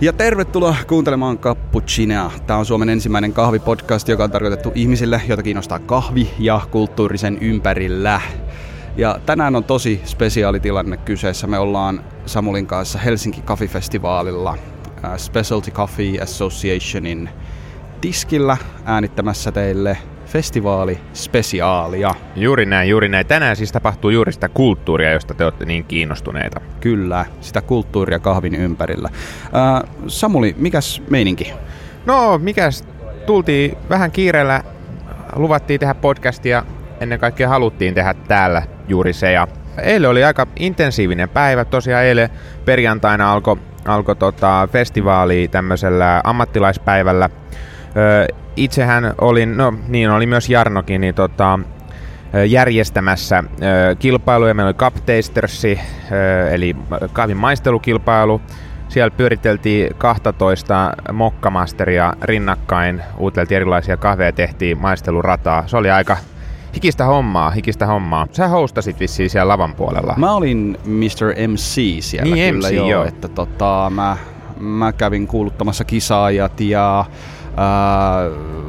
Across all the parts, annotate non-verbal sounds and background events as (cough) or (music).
Ja tervetuloa kuuntelemaan Cappuccinea. Tämä on Suomen ensimmäinen kahvipodcast, joka on tarkoitettu ihmisille, joita kiinnostaa kahvi ja kulttuurisen ympärillä. Ja tänään on tosi spesiaalitilanne kyseessä. Me ollaan Samulin kanssa Helsinki Coffee-festivaalilla äh, Specialty Coffee Associationin tiskillä äänittämässä teille festivaalispesiaalia. Juuri näin, juuri näin. Tänään siis tapahtuu juuri sitä kulttuuria, josta te olette niin kiinnostuneita. Kyllä, sitä kulttuuria kahvin ympärillä. Äh, Samuli, mikäs meininki? No, mikäs? Tultiin vähän kiireellä, luvattiin tehdä podcastia, ennen kaikkea haluttiin tehdä täällä juuri se. Ja eilen oli aika intensiivinen päivä. Tosiaan eilen perjantaina alkoi alko tota festivaali tämmöisellä ammattilaispäivällä. Öö, itsehän olin, no niin oli myös Jarnokin, niin tota, järjestämässä kilpailuja. Meillä oli Cup Tastersi, eli kahvin maistelukilpailu. Siellä pyöriteltiin 12 mokkamasteria rinnakkain, uuteltiin erilaisia kahveja, tehtiin maistelurataa. Se oli aika hikistä hommaa, hikistä hommaa. Sä hostasit vissiin siellä lavan puolella. Mä olin Mr. MC siellä niin, kyllä MC, joo, joo. että tota, mä, mä kävin kuuluttamassa kisaajat ja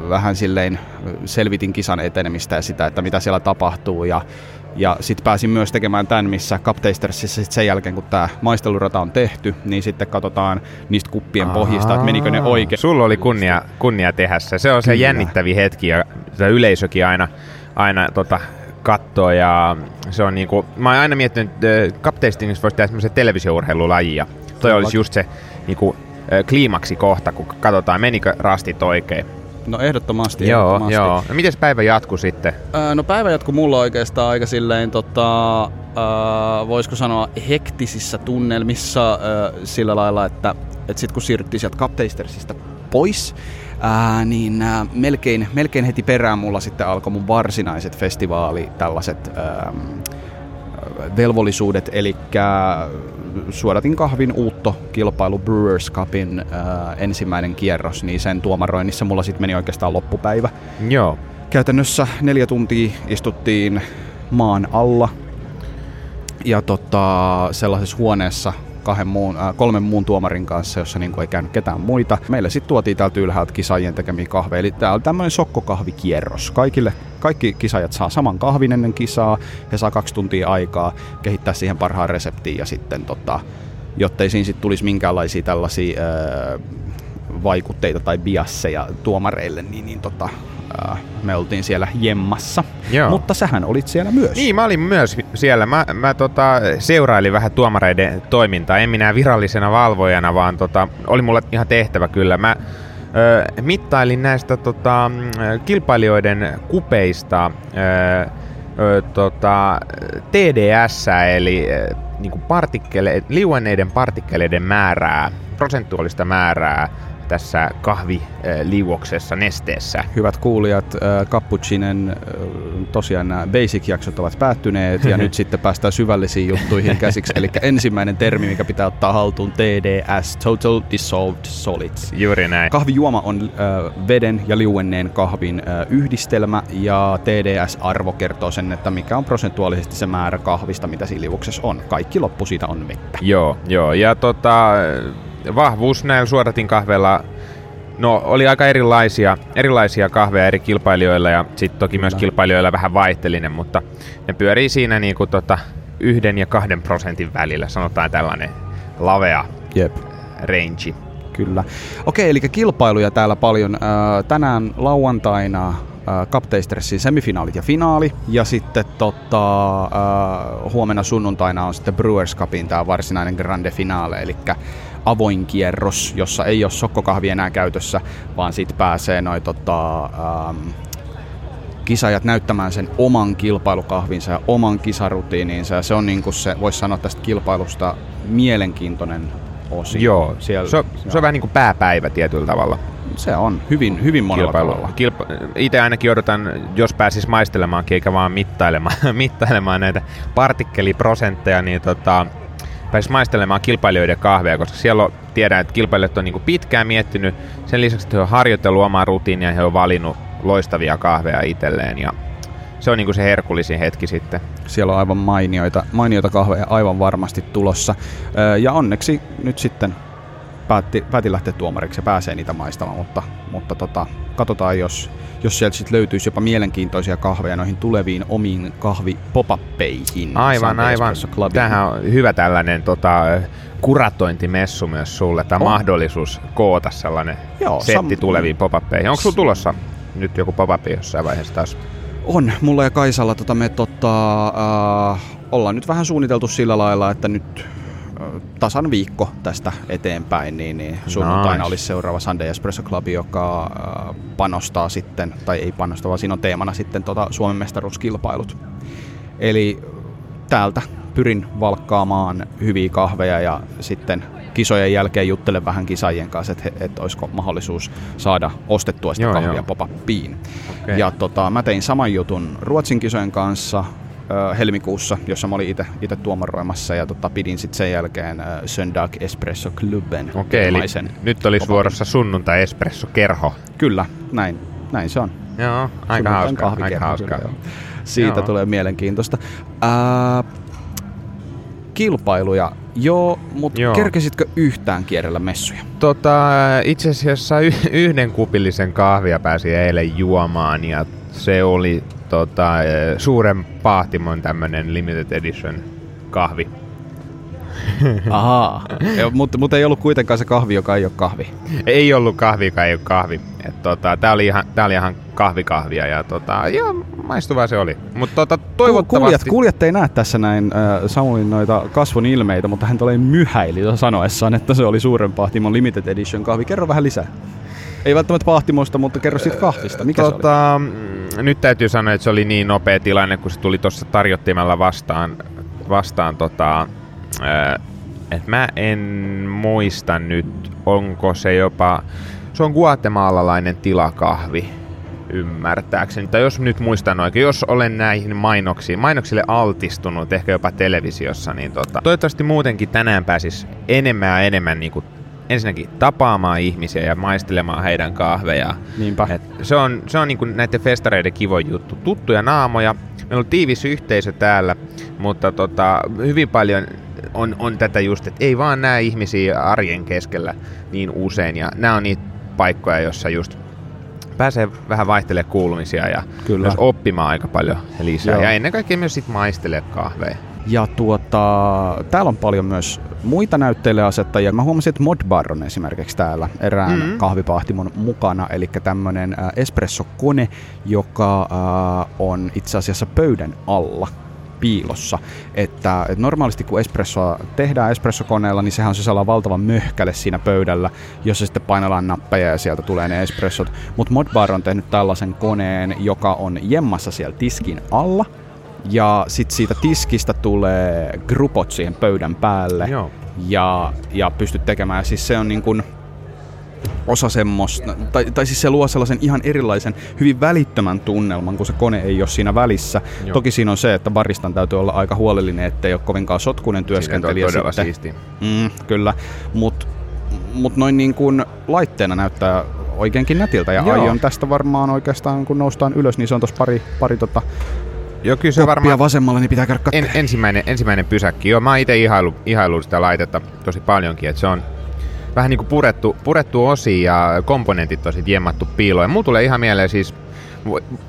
vähän silleen selvitin kisan etenemistä ja sitä, että mitä siellä tapahtuu ja ja sitten pääsin myös tekemään tämän, missä Cup Tastersissa sit sen jälkeen, kun tämä maistelurata on tehty, niin sitten katsotaan niistä kuppien Aa. pohjista, että menikö ne oikein. Sulla oli kunnia, kunnia tehdä se. Se on se Kyllä. jännittävi hetki ja sitä yleisökin aina, aina tota, kattoo ja se on niinku, mä oon aina miettinyt, että Cup Tastingissa voisi tehdä semmoisen televisiourheilulaji ja toi olisi just se niinku, kliimaksi kohta, kun katsotaan menikö rastit oikein. No ehdottomasti. Joo, ehdottomasti. joo. No miten päivä jatkuu sitten? Ää, No päivä jatkuu mulla oikeastaan aika silleen, tota, ää, voisiko sanoa hektisissä tunnelmissa ää, sillä lailla, että et sit kun siirryttiin sieltä Cup Tastersista pois, ää, niin ää, melkein, melkein heti perään mulla sitten alkoi mun varsinaiset festivaali tällaiset ää, velvollisuudet, eli suodatin kahvin uutto kilpailu Brewers Cupin ää, ensimmäinen kierros, niin sen tuomaroinnissa mulla sitten meni oikeastaan loppupäivä. Joo. Käytännössä neljä tuntia istuttiin maan alla ja tota, sellaisessa huoneessa kahden muun, äh, kolmen muun tuomarin kanssa, jossa niin ei käynyt ketään muita. Meille sitten tuotiin täältä ylhäältä kisaajien tekemiä kahveja. Eli tää on tämmöinen sokkokahvikierros. Kaikille, kaikki kisajat saa saman kahvin ennen kisaa. He saa kaksi tuntia aikaa kehittää siihen parhaan reseptiin ja sitten tota, jottei siinä sitten tulisi minkäänlaisia tällaisia ää, vaikutteita tai biasseja tuomareille, niin, niin tota, me oltiin siellä jemmassa. Joo. Mutta sähän olit siellä myös. Niin, mä olin myös siellä. Mä, mä tota, seurailin vähän tuomareiden toimintaa. En minä virallisena valvojana, vaan tota, oli mulle ihan tehtävä kyllä. Mä ö, mittailin näistä tota, kilpailijoiden kupeista ö, ö, tota, TDS, eli ö, niinku partikkele, liuenneiden partikkeleiden määrää, prosentuaalista määrää tässä kahviliuoksessa, nesteessä. Hyvät kuulijat, Cappuccinen tosiaan nämä basic-jaksot ovat päättyneet ja (laughs) nyt sitten päästään syvällisiin juttuihin käsiksi. Eli ensimmäinen termi, mikä pitää ottaa haltuun, TDS, Total Dissolved Solids. Juuri näin. Kahvijuoma on äh, veden ja liuenneen kahvin äh, yhdistelmä ja TDS-arvo kertoo sen, että mikä on prosentuaalisesti se määrä kahvista, mitä siinä liuoksessa on. Kaikki loppu siitä on vettä. Joo, joo. Ja tota, vahvuus näillä suodatin kahveilla, no oli aika erilaisia, erilaisia kahveja eri kilpailijoilla ja sitten toki myös Kyllä. kilpailijoilla vähän vaihtelinen, mutta ne pyörii siinä niinku tota yhden ja kahden prosentin välillä, sanotaan tällainen lavea Jep. range. Kyllä. Okei, eli kilpailuja täällä paljon. Ää, tänään lauantaina ää, Cup Tastersin semifinaalit ja finaali. Ja sitten tota, ää, huomenna sunnuntaina on sitten Brewers Cupin tämä varsinainen grande finale, eli avoin kierros, jossa ei ole sokkokahvi enää käytössä, vaan sitten pääsee noi tota, äm, kisajat näyttämään sen oman kilpailukahvinsa ja oman kisarutiiniinsa. Ja se on niin kuin se, voisi sanoa tästä kilpailusta mielenkiintoinen osio. Joo, Siellä, se, on, se on vähän niin kuin pääpäivä tietyllä tavalla. se on hyvin, hyvin monella kilpailu. tavalla. Kilpa- Itse ainakin odotan, jos pääsis maistelemaankin eikä vaan mittailemaan, (laughs) mittailemaan näitä partikkeliprosentteja, niin tota, pääsis maistelemaan kilpailijoiden kahveja, koska siellä on, tiedän, että kilpailijat on niinku pitkään miettinyt, sen lisäksi, että he on harjoitellut omaa rutiinia ja he on valinnut loistavia kahveja itselleen ja se on niinku se herkullisin hetki sitten. Siellä on aivan mainioita, mainioita kahveja aivan varmasti tulossa. Ja onneksi nyt sitten päätti, päätin lähteä tuomariksi ja pääsee niitä maistamaan, mutta, mutta tota, katsotaan, jos, jos sieltä sitten löytyisi jopa mielenkiintoisia kahveja noihin tuleviin omiin kahvipopappeihin. Aivan, aivan. Tämähän on hyvä tällainen tota, kuratointimessu myös sulle, on. mahdollisuus koota sellainen Joo, setti sam- tuleviin popappeihin. Onko sulla tulossa nyt joku pop jossain vaiheessa taas? On, mulla ja Kaisalla tota, me tota, äh, ollaan nyt vähän suunniteltu sillä lailla, että nyt tasan viikko tästä eteenpäin, niin, niin sunnuntaina nice. olisi seuraava Sunday Espresso Club, joka panostaa sitten, tai ei panosta, vaan siinä on teemana sitten tota Suomen mestaruuskilpailut. Eli täältä pyrin valkkaamaan hyviä kahveja ja sitten kisojen jälkeen juttelen vähän kisaajien kanssa, että, että olisiko mahdollisuus saada ostettua sitä joo, kahvia joo. pop-upiin. Okay. Ja tota, mä tein saman jutun Ruotsin kisojen kanssa, helmikuussa, jossa mä olin itse tuomaroimassa ja tota, pidin sitten sen jälkeen Söndag Espresso Cluben. Okei, eli nyt olisi vuorossa sunnuntai Espresso Kerho. Kyllä, näin, näin se on. Joo, aika hauska. Aika hauska. Kyllä, Siitä Joo. tulee mielenkiintoista. Äh, kilpailuja, joo, mutta joo. kerkesitkö yhtään kierrellä messuja? Tota, itse asiassa yhden kupillisen kahvia pääsi eilen juomaan ja se oli tota, eh, suuren pahtimon tämmönen limited edition kahvi. (laughs) Ahaa, mutta mut ei ollut kuitenkaan se kahvi, joka ei ole kahvi. Ei ollut kahvi, joka ei ole kahvi. Et, tota, tää, oli ihan, tää oli ihan kahvikahvia ja tota, joo, maistuvaa se oli. Mutta tota, toivottavasti... Kuulijat, kuulijat ei näe tässä näin äh, Samulin noita kasvon ilmeitä, mutta hän tulee myhäili sanoessaan, että se oli suuren pahtimon limited edition kahvi. Kerro vähän lisää. Ei välttämättä pahtimosta, mutta kerro siitä kahvista. Mikä tota, se oli? Mm, nyt täytyy sanoa, että se oli niin nopea tilanne, kun se tuli tuossa tarjottimella vastaan. vastaan tota, että mä en muista nyt, onko se jopa... Se on guatemalalainen tilakahvi ymmärtääkseni. Tai jos nyt muistan oikein, jos olen näihin mainoksiin, mainoksille altistunut, ehkä jopa televisiossa, niin tota, toivottavasti muutenkin tänään pääsis enemmän ja enemmän niin kuin ensinnäkin tapaamaan ihmisiä ja maistelemaan heidän kahveja. Niinpä. Et se on, se on niinku näiden festareiden kivo juttu. Tuttuja naamoja. Meillä on tiivis yhteisö täällä, mutta tota, hyvin paljon on, on tätä just, että ei vaan näe ihmisiä arjen keskellä niin usein. Ja nämä on niitä paikkoja, joissa just pääsee vähän vaihtelemaan kuulumisia ja Kyllä. myös oppimaan aika paljon lisää. Joo. Ja ennen kaikkea myös sit maistelee kahveja. Ja tuota, täällä on paljon myös muita näyttelijäasettajia. Mä huomasin, että Modbar on esimerkiksi täällä erään mm-hmm. kahvipahtimon mukana, eli tämmöinen äh, espressokone, joka äh, on itse asiassa pöydän alla piilossa. Että, että normaalisti kun espressoa tehdään espressokoneella, niin sehän on se sellainen valtava möhkäle siinä pöydällä, jossa sitten painellaan nappeja ja sieltä tulee ne espressot. Mutta Modbar on tehnyt tällaisen koneen, joka on jemmassa siellä tiskin alla, ja sitten siitä tiskistä tulee grupot siihen pöydän päälle. Joo. Ja, ja pystyt tekemään. Siis se on niin kuin osa semmoista, tai, tai siis se luo sellaisen ihan erilaisen, hyvin välittömän tunnelman, kun se kone ei ole siinä välissä. Joo. Toki siinä on se, että baristan täytyy olla aika huolellinen, ettei ole kovinkaan sotkunen työskentelijä. Todella sitten. siisti. Mm, kyllä, mutta mut noin niin kuin laitteena näyttää oikeinkin nätiltä ja Joo. aion tästä varmaan oikeastaan kun noustaan ylös, niin se on tuossa pari, pari tota, Joo, kyllä se varmaan... vasemmalle, niin pitää käydä en, ensimmäinen, ensimmäinen pysäkki. Joo, mä oon itse ihailu, ihailu sitä laitetta tosi paljonkin, että se on vähän niin kuin purettu, purettu osi ja komponentit tosi jemmattu piiloon. Ja mulla tulee ihan mieleen siis,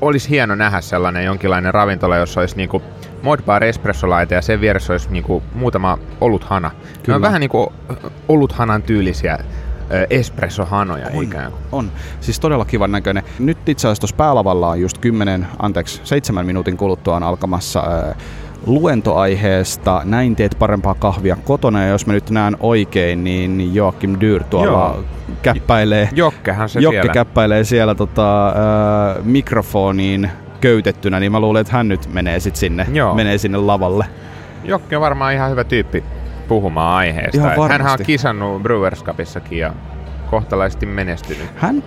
olisi hieno nähdä sellainen jonkinlainen ravintola, jossa olisi niinku Modbar espressolaite ja sen vieressä olisi niinku muutama oluthana. Kyllä. Ne on vähän niinku oluthanan tyylisiä espressohanoja on, ikään kuin. On, siis todella kivan näköinen. Nyt itse asiassa tuossa päälavalla on just 10, anteeksi, 7 minuutin kuluttua on alkamassa äh, luentoaiheesta Näin teet parempaa kahvia kotona, ja jos mä nyt näen oikein, niin Joakim Dyr tuolla Joo. käppäilee. Jokkehan se Jokke siellä. käppäilee siellä tota, äh, mikrofoniin köytettynä, niin mä luulen, että hän nyt menee sit sinne, Joo. menee sinne lavalle. Jokke on varmaan ihan hyvä tyyppi puhumaan aiheesta. Hän on kisannut Brewers Cupissakin ja kohtalaisesti menestynyt. Hän,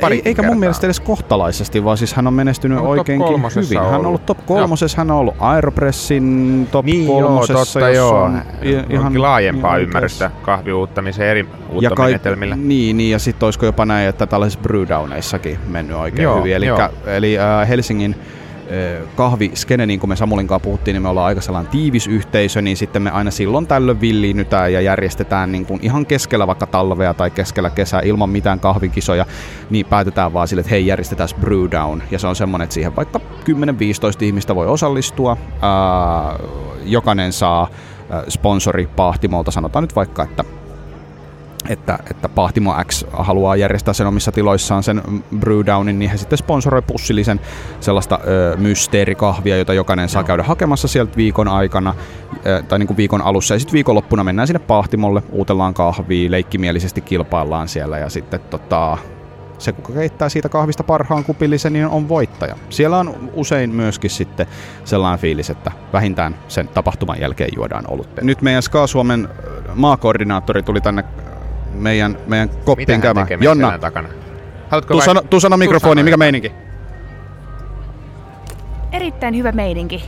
pari ei, eikä mun mielestä edes kohtalaisesti, vaan siis hän on menestynyt on oikeinkin hyvin. Hän on ollut top kolmosessa, hän on ollut Aeropressin top niin, kolmosessa, joo, totta, joo. on ihan laajempaa ihan ymmärrystä kahviuuttamisen eri uuttomenetelmillä. Niin, niin, ja sitten olisiko jopa näin, että tällaisissa brewdowneissakin mennyt oikein joo, hyvin. Elikkä, eli äh, Helsingin kahviskene, niin kuin me Samulin kanssa puhuttiin, niin me ollaan aika sellainen tiivis yhteisö, niin sitten me aina silloin tällöin villiinytään ja järjestetään niin kuin ihan keskellä vaikka talvea tai keskellä kesää ilman mitään kahvikisoja, niin päätetään vaan sille, että hei järjestetään brew down. Ja se on semmoinen, että siihen vaikka 10-15 ihmistä voi osallistua. Ää, jokainen saa sponsori Pahtimolta, sanotaan nyt vaikka, että että, että Pahtimo X haluaa järjestää sen omissa tiloissaan sen brewdownin, niin he sitten sponsoroi pussillisen sellaista ö, mysteerikahvia, jota jokainen saa käydä hakemassa sieltä viikon aikana, ö, tai niin kuin viikon alussa, ja sitten viikonloppuna mennään sinne Pahtimolle, uutellaan kahvia, leikkimielisesti kilpaillaan siellä, ja sitten tota, se, kuka keittää siitä kahvista parhaan kupillisen, niin on voittaja. Siellä on usein myöskin sitten sellainen fiilis, että vähintään sen tapahtuman jälkeen juodaan olutta. Nyt meidän Ska Suomen maakoordinaattori tuli tänne meidän, meidän koppiin käymään. Jonna, takana? tuu, sano, tuu sano mikrofoni, mikä meininki? Erittäin hyvä meininki.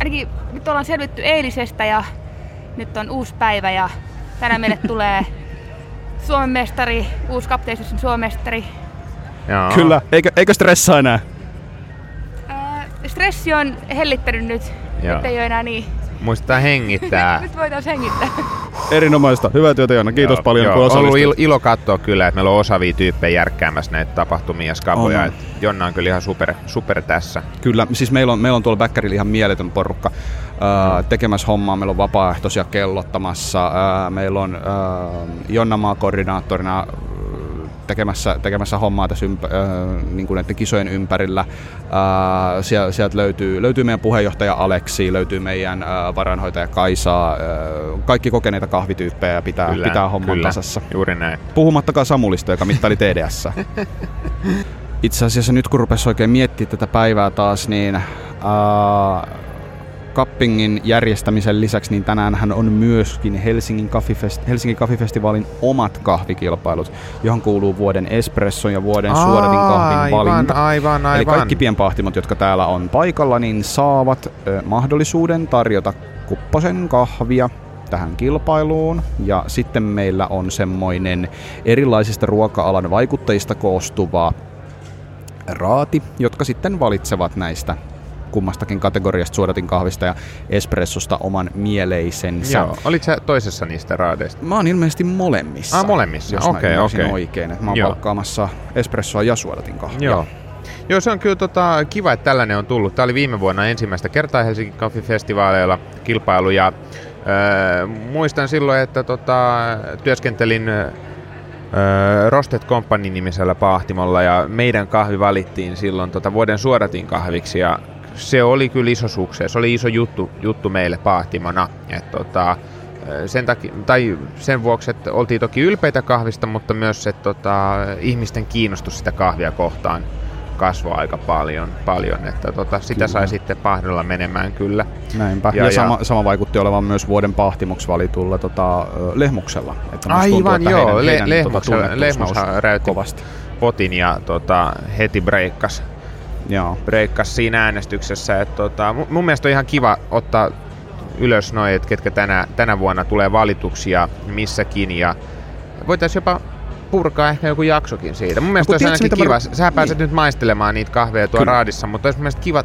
Ainakin nyt ollaan selvitty eilisestä ja nyt on uusi päivä ja tänään meille (laughs) tulee Suomen mestari, uusi kapteeniston Suomen mestari. Joo. Kyllä, eikö, eikö stressaa enää? Ää, stressi on hellittänyt nyt, Joo. nyt ei ole enää niin Muistetaan hengittää. (laughs) Nyt voitaisiin hengittää. Erinomaista. Hyvää työtä Jonna. Kiitos joo, paljon joo, kun On ollut ilo, ilo katsoa kyllä, että meillä on osaavia tyyppejä järkkäämässä näitä tapahtumia ja skaboja. On. Jonna on kyllä ihan super, super tässä. Kyllä, siis meillä on, meillä on tuolla Bäkkärillä ihan mieletön porukka uh, tekemässä hommaa. Meillä on vapaaehtoisia kellottamassa. Uh, meillä on uh, Jonna maa koordinaattorina tekemässä, tekemässä hommaa tässä ympä, äh, niin kuin näiden kisojen ympärillä. Äh, sieltä, sieltä löytyy, löytyy meidän puheenjohtaja Aleksi, löytyy meidän äh, varainhoitaja Kaisa, äh, kaikki kokeneita kahvityyppejä pitää, kyllä, pitää homman kyllä, tasassa. juuri näin. Puhumattakaan Samulista, joka mittaili TDS. (laughs) Itse asiassa nyt kun rupesi oikein miettimään tätä päivää taas, niin äh, Kappingin järjestämisen lisäksi, niin tänään on myöskin Helsingin, Kaffifest, Helsingin Kaffifestivaalin omat kahvikilpailut, johon kuuluu vuoden espresso ja vuoden Aa, suodatin kahvin valinta. Aivan, aivan, Eli kaikki pienpahtimot, jotka täällä on paikalla, niin saavat ö, mahdollisuuden tarjota kupposen kahvia tähän kilpailuun. Ja sitten meillä on semmoinen erilaisista ruoka-alan vaikuttajista koostuva raati, jotka sitten valitsevat näistä kummastakin kategoriasta suodatin kahvista ja espressosta oman mieleisensä. Joo. Olit sä toisessa niistä raadeista? Mä oon ilmeisesti molemmissa. Ah, molemmissa, jos okei, okay, okay. oikein. Että mä oon palkkaamassa espressoa ja suodatin kahvia. Joo. Joo, se on kyllä tota, kiva, että tällainen on tullut. Tämä oli viime vuonna ensimmäistä kertaa Helsingin Coffee-festivaaleilla kilpailu ja äh, muistan silloin, että tota, työskentelin äh, Rostet Company-nimisellä pahtimolla ja meidän kahvi valittiin silloin tota, vuoden suodatin kahviksi ja se oli kyllä iso sukses, se oli iso juttu, juttu meille paahtimona. Et tota, sen, takia, tai sen vuoksi, että oltiin toki ylpeitä kahvista, mutta myös että tota, ihmisten kiinnostus sitä kahvia kohtaan kasvoi aika paljon, paljon että tota, sitä kyllä. sai sitten pahdella menemään kyllä. Näinpä, ja, ja, sama, ja sama vaikutti olevan myös vuoden pahtimoksi valitulla tota, Lehmuksella. Että Aivan tuntuu, että joo, heidän, Le- heidän, Lehmuksella, tota, Lehmus räytti kovasti. potin ja tota, heti breikkas Joo. breikkas siinä äänestyksessä. Et, tota, mun mielestä on ihan kiva ottaa ylös noin, että ketkä tänä, tänä vuonna tulee valituksia missäkin ja voitaisiin jopa purkaa ehkä joku jaksokin siitä. Mun mielestä no, olisi ainakin kiva. Mä... Sä pääset niin. nyt maistelemaan niitä kahveja tuolla raadissa, mutta olisi mun mielestä kiva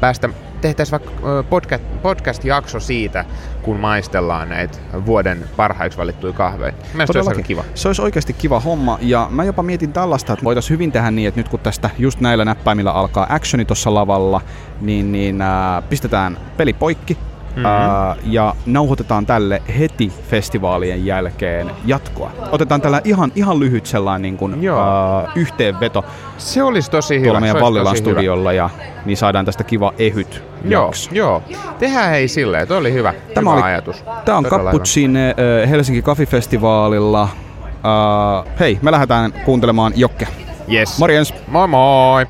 päästä tehtäisiin vaikka podcast, podcast-jakso siitä, kun maistellaan näitä vuoden parhaiksi valittuja kahveja. Mielestäni se olisi kiva. Se olisi oikeasti kiva homma, ja mä jopa mietin tällaista, että voitaisiin hyvin tehdä niin, että nyt kun tästä just näillä näppäimillä alkaa actioni tuossa lavalla, niin, niin äh, pistetään peli poikki, Mm-hmm. ja nauhoitetaan tälle heti festivaalien jälkeen jatkoa. Otetaan tällä ihan, ihan lyhyt sellainen niin kuin, uh, yhteenveto. Se olisi tosi hyvä. Tuolla meidän Vallilan studiolla ja niin saadaan tästä kiva ehyt Joo, jakso. joo. Tehdään hei silleen, toi oli hyvä, tämä hyvä oli, ajatus. Tämä on Cappuccine uh, Helsinki Coffee-festivaalilla. Uh, hei, me lähdetään kuuntelemaan Jokke. Yes. Morjens. Moi moi.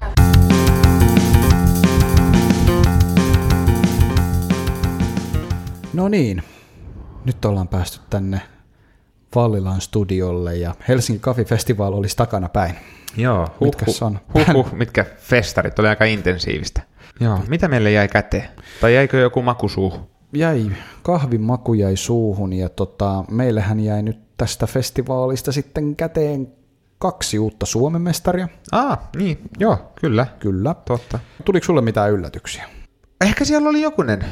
No niin, nyt ollaan päästy tänne Vallilan studiolle ja Helsinki Coffee Festival olisi takana päin. Joo, huh, mitkä huh, on? Huh, huh, mitkä festarit, oli aika intensiivistä. Joo, mitä meille jäi käteen? Tai jäikö joku maku suuhun? Jäi, kahvin maku jäi suuhun ja tota, meillähän jäi nyt tästä festivaalista sitten käteen kaksi uutta Suomen mestaria. Ah, niin, joo, kyllä, Kyllä. totta. Tuliko sulle mitään yllätyksiä? Ehkä siellä oli jokunen,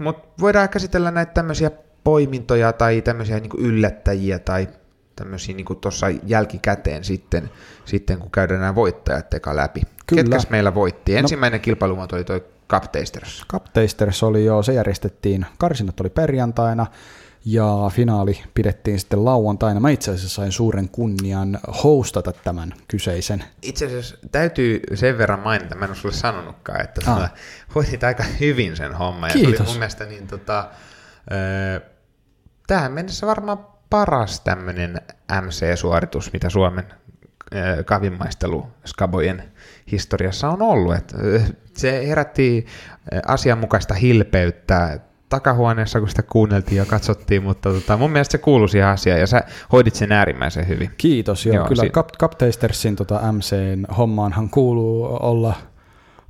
mutta voidaan käsitellä näitä tämmöisiä poimintoja tai tämmöisiä niin yllättäjiä tai tämmöisiä niin tuossa jälkikäteen sitten, sitten, kun käydään nämä voittajat eka läpi. Kyllä. Ketkäs meillä voitti? Ensimmäinen no. kilpailumuoto oli toi Cup Tasters. Cup Tasters oli jo, se järjestettiin, karsinnat oli perjantaina ja finaali pidettiin sitten lauantaina. Mä itse asiassa sain suuren kunnian hostata tämän kyseisen. Itse asiassa täytyy sen verran mainita, mä en ole sulle sanonutkaan, että Ah. hoidit aika hyvin sen homman. Ja se Kiitos. oli mun mielestä niin tota, ö, tähän mennessä varmaan paras tämmöinen MC-suoritus, mitä Suomen kavinmaistelu Skabojen historiassa on ollut. Et, se herätti asianmukaista hilpeyttä takahuoneessa, kun sitä kuunneltiin ja katsottiin, mutta tota, mun mielestä se kuului siihen asiaan ja sä hoidit sen äärimmäisen hyvin. Kiitos, joo. Joo, kyllä si- Cup Tastersin tota MCn hommaanhan kuuluu olla,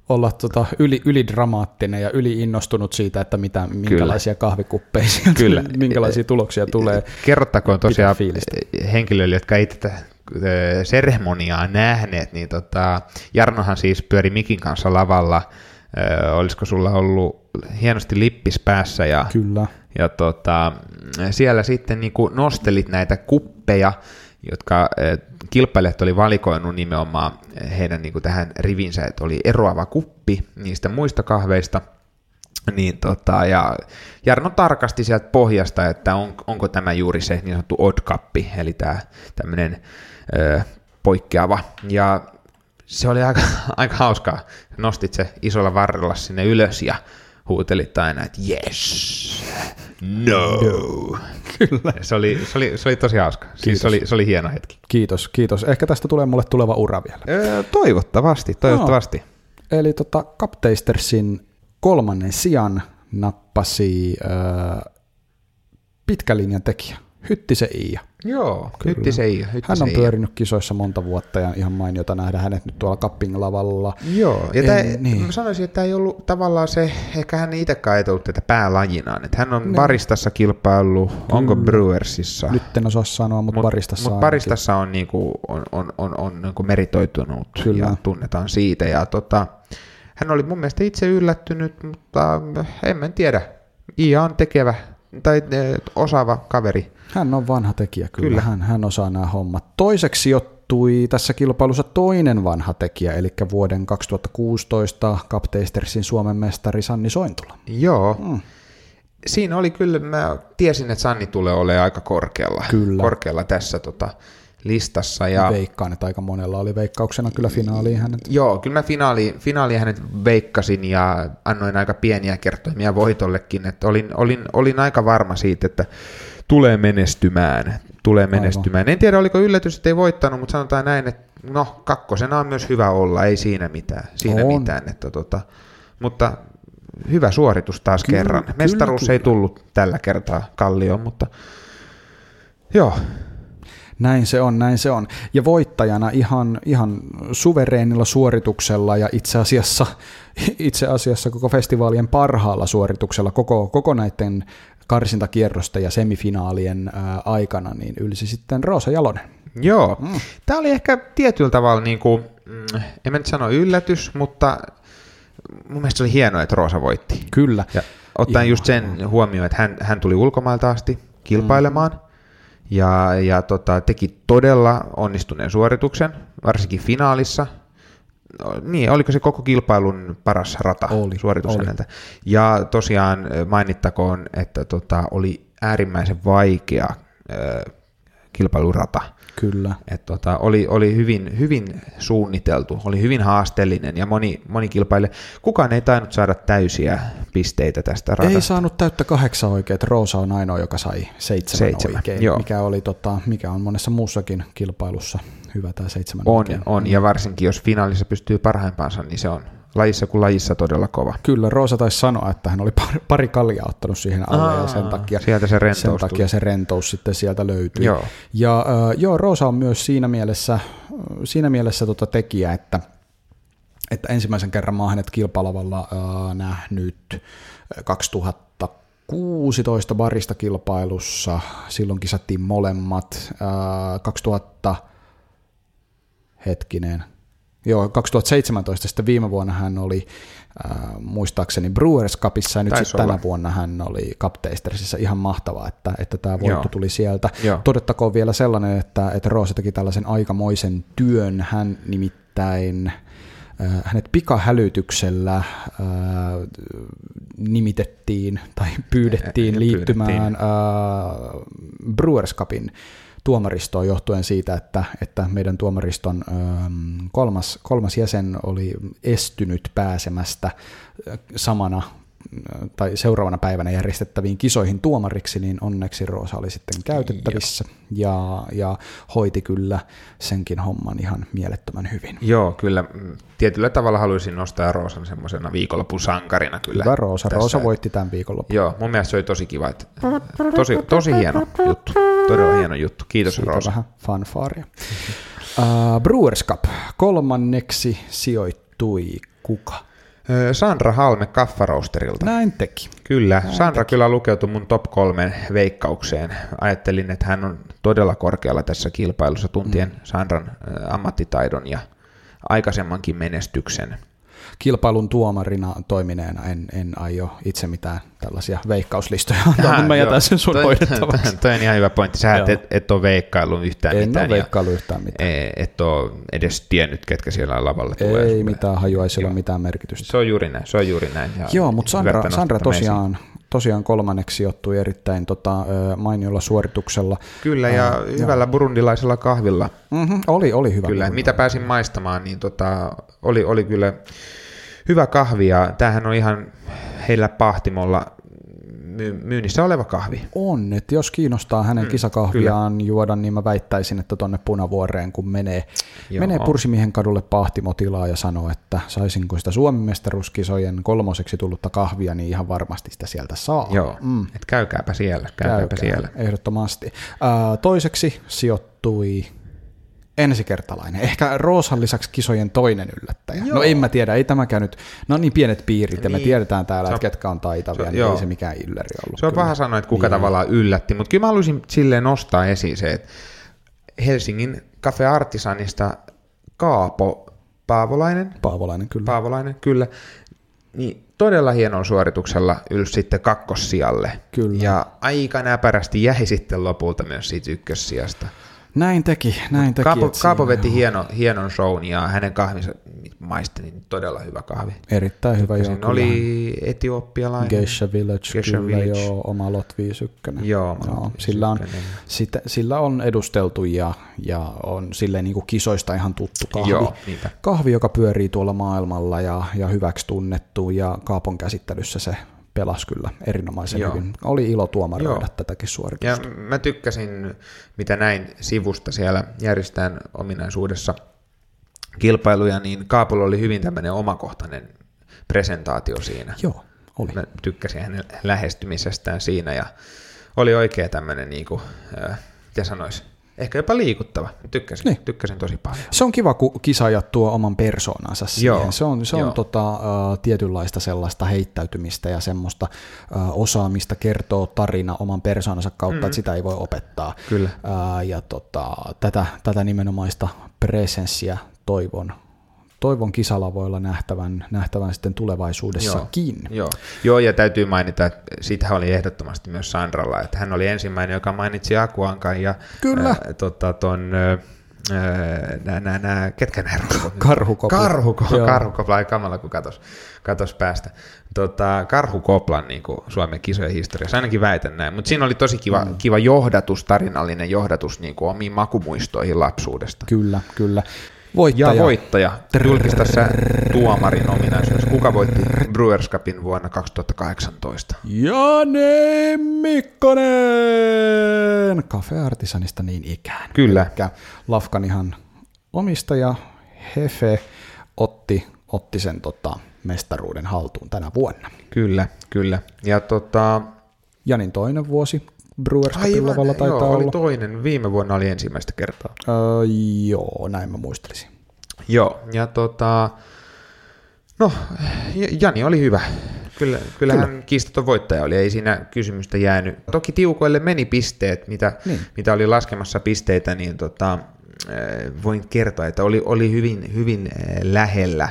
olla tota yli, ylidramaattinen ja yliinnostunut siitä, että mitä, minkälaisia kahvikuppeja sieltä, Kyllä. minkälaisia tuloksia tulee. Kerrottakoon tosiaan henkilöille, jotka ei tätä seremoniaa nähneet, niin tota, Jarnohan siis pyöri Mikin kanssa lavalla. Ö, olisiko sulla ollut hienosti lippis päässä ja, Kyllä. ja tota, siellä sitten niin kuin nostelit näitä kuppeja, jotka ö, kilpailijat oli valikoinut nimenomaan heidän niin kuin tähän rivinsä, että oli eroava kuppi niistä muista kahveista, niin tota, ja Jarno tarkasti sieltä pohjasta, että on, onko tämä juuri se niin sanottu odd cup, eli tämä tämmöinen ö, poikkeava. Ja se oli aika, (laughs) aika hauskaa. Nostit se isolla varrella sinne ylös ja huutelit aina, että yes, no. Kyllä. Se oli, se oli, se oli tosi hauska. Siis se oli, se oli hieno hetki. Kiitos, kiitos. Ehkä tästä tulee mulle tuleva ura vielä. Öö, toivottavasti, toivottavasti. Eli tota, Cup Tastersin kolmannen sijan nappasi äh, pitkälinjan tekijä, Hyttisen Iia. Joo, hytti se ei. Hän on ei. pyörinyt kisoissa monta vuotta ja ihan mainiota nähdä hänet nyt tuolla Cupping-lavalla. Joo, ja En- tää, niin. niin. mä sanoisin, että tämä ei ollut tavallaan se, ehkä hän ei itsekään ajatellut tätä päälajinaan, että hän on baristassa kilpaillut, onko Brewersissa? Nyt en osaa sanoa, mutta Mut- baristassa mut baristassa on, niinku, on, on, on, on niinku meritoitunut Kyllä. ja tunnetaan siitä. Ja tota, hän oli mun mielestä itse yllättynyt, mutta en mä tiedä. Ia on tekevä tai eh, osaava kaveri. Hän on vanha tekijä, kyllä. Kyllä. Hän, hän osaa nämä hommat. Toiseksi sijoittui tässä kilpailussa toinen vanha tekijä, eli vuoden 2016 Cup Tastersin Suomen mestari Sanni Sointula. Joo. Mm. Siinä oli kyllä, mä tiesin, että Sanni tulee olemaan aika korkealla, Kyllä. korkealla tässä tota, listassa. Ja, Veikkaan, että aika monella oli veikkauksena kyllä finaaliin hänet. Joo, kyllä mä finaali, finaali hänet veikkasin ja annoin aika pieniä kertoimia voitollekin, että olin, olin, olin aika varma siitä, että tulee menestymään. Tulee menestymään. En tiedä, oliko yllätys, että ei voittanut, mutta sanotaan näin, että no, kakkosena on myös hyvä olla, ei siinä mitään. Siinä On. mitään että tota, mutta hyvä suoritus taas Kyllä, kerran. kyllä, Mestaruus ei kyllä. tullut tällä kertaa Kallioon, mutta joo, Näin se on, näin se on. Ja voittajana ihan, ihan suvereenilla suorituksella ja itse asiassa, (laughs) itse asiassa koko festivaalien parhaalla suorituksella koko, koko näiden karsintakierrosten ja semifinaalien ää, aikana, niin ylsi sitten Roosa Jalonen. Joo. Mm. Tämä oli ehkä tietyllä tavalla, niin kuin, mm, en mä nyt sano yllätys, mutta mun mielestä oli hienoa, että Roosa voitti. Kyllä. Ja ottaen Ihan just sen huomioon, että hän, hän tuli ulkomailta asti kilpailemaan, mm. Ja, ja tota, teki todella onnistuneen suorituksen, varsinkin finaalissa. No, Niin, oliko se koko kilpailun paras rata Oli, suoritus oli. häneltä. Ja tosiaan ö, mainittakoon, että tota, oli äärimmäisen vaikea ö, kilpailurata. Kyllä. Et tota, oli, oli hyvin, hyvin suunniteltu, oli hyvin haasteellinen ja moni, moni kilpailija. Kukaan ei tainnut saada täysiä pisteitä tästä radasta. Ei saanut täyttä kahdeksan oikein, että Roosa on ainoa, joka sai seitsemän, Seitsemän, oikein, joo. mikä, oli, tota, mikä on monessa muussakin kilpailussa hyvä tämä seitsemän On, oikein. on, ja varsinkin jos finaalissa pystyy parhaimpaansa, niin se on lajissa kuin lajissa todella kova. Kyllä, Roosa taisi sanoa, että hän oli pari, pari kaljaa ottanut siihen alle ja sen Aa, takia, sieltä se rentous sen takia se rentous sitten sieltä löytyi. Joo. Ja äh, joo, Roosa on myös siinä mielessä, siinä mielessä tota tekijä, että, että ensimmäisen kerran mä oon hänet kilpailavalla äh, nähnyt äh, 2016 barista kilpailussa, silloin kisattiin molemmat, äh, 2000 hetkinen, Joo, 2017 sitten viime vuonna hän oli äh, muistaakseni Brewers Cupissa ja nyt sitten tänä vuonna hän oli Cuptastersissa. Ihan mahtavaa, että, että tämä voitto Joo. tuli sieltä. Joo. Todettakoon vielä sellainen, että, että Roosa teki tällaisen aikamoisen työn. Hän nimittäin äh, hänet pikahälytyksellä äh, nimitettiin tai pyydettiin liittymään pyydettiin. Äh, Brewers Cupin tuomaristoon johtuen siitä, että, että meidän tuomariston ähm, kolmas, kolmas jäsen oli estynyt pääsemästä äh, samana tai seuraavana päivänä järjestettäviin kisoihin tuomariksi, niin onneksi Roosa oli sitten käytettävissä ja, ja hoiti kyllä senkin homman ihan mielettömän hyvin. Joo, kyllä. Tietyllä tavalla haluaisin nostaa Roosan semmoisena viikonlopun sankarina kyllä. Hyvä Roosa. Tässä. Roosa voitti tämän viikonlopun. Joo, mun mielestä se oli tosi kiva. Että, tosi, tosi hieno juttu. Todella hieno juttu. Kiitos Siitä Roosa. vähän fanfaaria. Uh, Brewers Cup. Kolmanneksi sijoittui kuka? Sandra Halme Kaffaroosterilta. Näin teki. Kyllä, Näin Sandra teki. kyllä lukeutui mun top kolmen veikkaukseen. Ajattelin, että hän on todella korkealla tässä kilpailussa tuntien mm. Sandran ammattitaidon ja aikaisemmankin menestyksen kilpailun tuomarina toimineena en, en aio itse mitään tällaisia veikkauslistoja antaa, mutta mä jätän sen sun toi, hoidettavaksi. Toi on ihan hyvä pointti. Sä et, et, et ole veikkailu yhtään en mitään. En ole veikkailu yhtään mitään. E, et ole edes tiennyt, ketkä siellä lavalla tulee. Ei mitään hajua, ei sillä ole mitään merkitystä. Se on juuri näin, se on juuri näin. Ja Joo, mutta Sandra, Sandra tosiaan, tosiaan kolmanneksi sijoittui erittäin tota, mainiolla suorituksella. Kyllä, ja uh, hyvällä joo. burundilaisella kahvilla. Mm-hmm, oli, oli hyvä. Kyllä, mitä pääsin maistamaan, niin tota, oli, oli kyllä hyvä kahvi ja tämähän on ihan heillä pahtimolla myynnissä oleva kahvi. On, että jos kiinnostaa hänen mm, kisakahviaan kyllä. juoda, niin mä väittäisin, että tonne Punavuoreen, kun menee, menee Pursimiehen kadulle pahtimotilaa ja sanoo, että saisinko sitä Suomen mestaruuskisojen kolmoseksi tullutta kahvia, niin ihan varmasti sitä sieltä saa. Joo, mm. et käykääpä siellä, käykääpä Käykää, siellä. Ehdottomasti. Uh, toiseksi sijoittui ensikertalainen. Ehkä Roosan lisäksi kisojen toinen yllättäjä. No joo. No en mä tiedä, ei tämä nyt, no niin pienet piirit niin. ja me niin. tiedetään täällä, se, että ketkä on taitavia, se, niin joo. ei se mikään illeri ollut. Se on kyllä. paha sanoa, että kuka niin. tavallaan yllätti, mutta kyllä mä haluaisin silleen nostaa esiin se, että Helsingin Cafe Artisanista Kaapo Paavolainen. Paavolainen, kyllä. Paavolainen, kyllä. Niin todella hienolla suorituksella ylsi sitten kakkossijalle. Kyllä. Ja aika näpärästi jäi sitten lopulta myös siitä ykkössijasta. Näin teki, näin teki. Kaapo, Kaapo veti hieno, hienon shown ja hänen kahvinsa maisteli niin todella hyvä kahvi. Erittäin hyvä, joo. Siinä oli etiopialainen. Geisha Village, Geisha kyllä Village. joo, oma Lot 51. Joo, joo sillä, on, sitä, sillä on edusteltu ja, ja on silleen niin kuin kisoista ihan tuttu kahvi. Joo, kahvi, joka pyörii tuolla maailmalla ja, ja hyväksi tunnettu ja Kaapon käsittelyssä se pelasi kyllä erinomaisen Joo. hyvin. Oli ilo tuomaroida Joo. tätäkin suoritusta. Ja mä tykkäsin, mitä näin sivusta siellä järjestään ominaisuudessa kilpailuja, niin Kaapulla oli hyvin tämmöinen omakohtainen presentaatio siinä. Joo, oli. Mä tykkäsin hänen lähestymisestään siinä ja oli oikein tämmöinen, niin kuin, äh, mitä sanoisi, ehkä jopa liikuttava. Tykkäsin, niin. tykkäsin tosi paljon. Se on kiva, kun kisaajat tuo oman persoonansa siihen. Joo. Se on, se on tota, uh, tietynlaista sellaista heittäytymistä ja semmoista uh, osaamista kertoo tarina oman persoonansa kautta, mm. että sitä ei voi opettaa. Kyllä. Uh, ja tota, tätä, tätä nimenomaista presenssiä toivon toivon kisalavoilla nähtävän, nähtävän sitten tulevaisuudessakin. Joo, joo. joo, ja täytyy mainita, että siitä oli ehdottomasti myös Sandralla, että hän oli ensimmäinen, joka mainitsi Akuankan ja Kyllä. Ää, tota, ton, nää, nää, nää, ketkä nämä rosvot? Karhukopla. Karhukopla, karhukopla, ai kamala kun katos, katos päästä. Tota, Karhukoplan niin kuin Suomen kisojen historiassa, ainakin väitän näin, mutta siinä oli tosi kiva, mm. kiva johdatus, tarinallinen johdatus niin kuin omiin makumuistoihin lapsuudesta. Kyllä, kyllä. Voittaja. Ja voittaja. Julkista sä tuomarin ominaisuudessa. Kuka voitti Brewers Cupin vuonna 2018? Jane Mikkonen! Cafe Artisanista niin ikään. Kyllä. Elikkä Lafkanihan omistaja Hefe otti, otti sen tota, mestaruuden haltuun tänä vuonna. Kyllä, kyllä. Ja tota... Janin toinen vuosi Brewers Cupin lavalla taitaa joo, olla. oli toinen. Viime vuonna oli ensimmäistä kertaa. Öö, joo, näin mä muistelisin. Joo, ja tota, no, Jani oli hyvä. Kyllä, kyllähän Kyllä. kiistaton voittaja oli, ei siinä kysymystä jäänyt. Toki tiukoille meni pisteet, mitä, niin. mitä oli laskemassa pisteitä, niin tota, voin kertoa, että oli, oli hyvin, hyvin lähellä.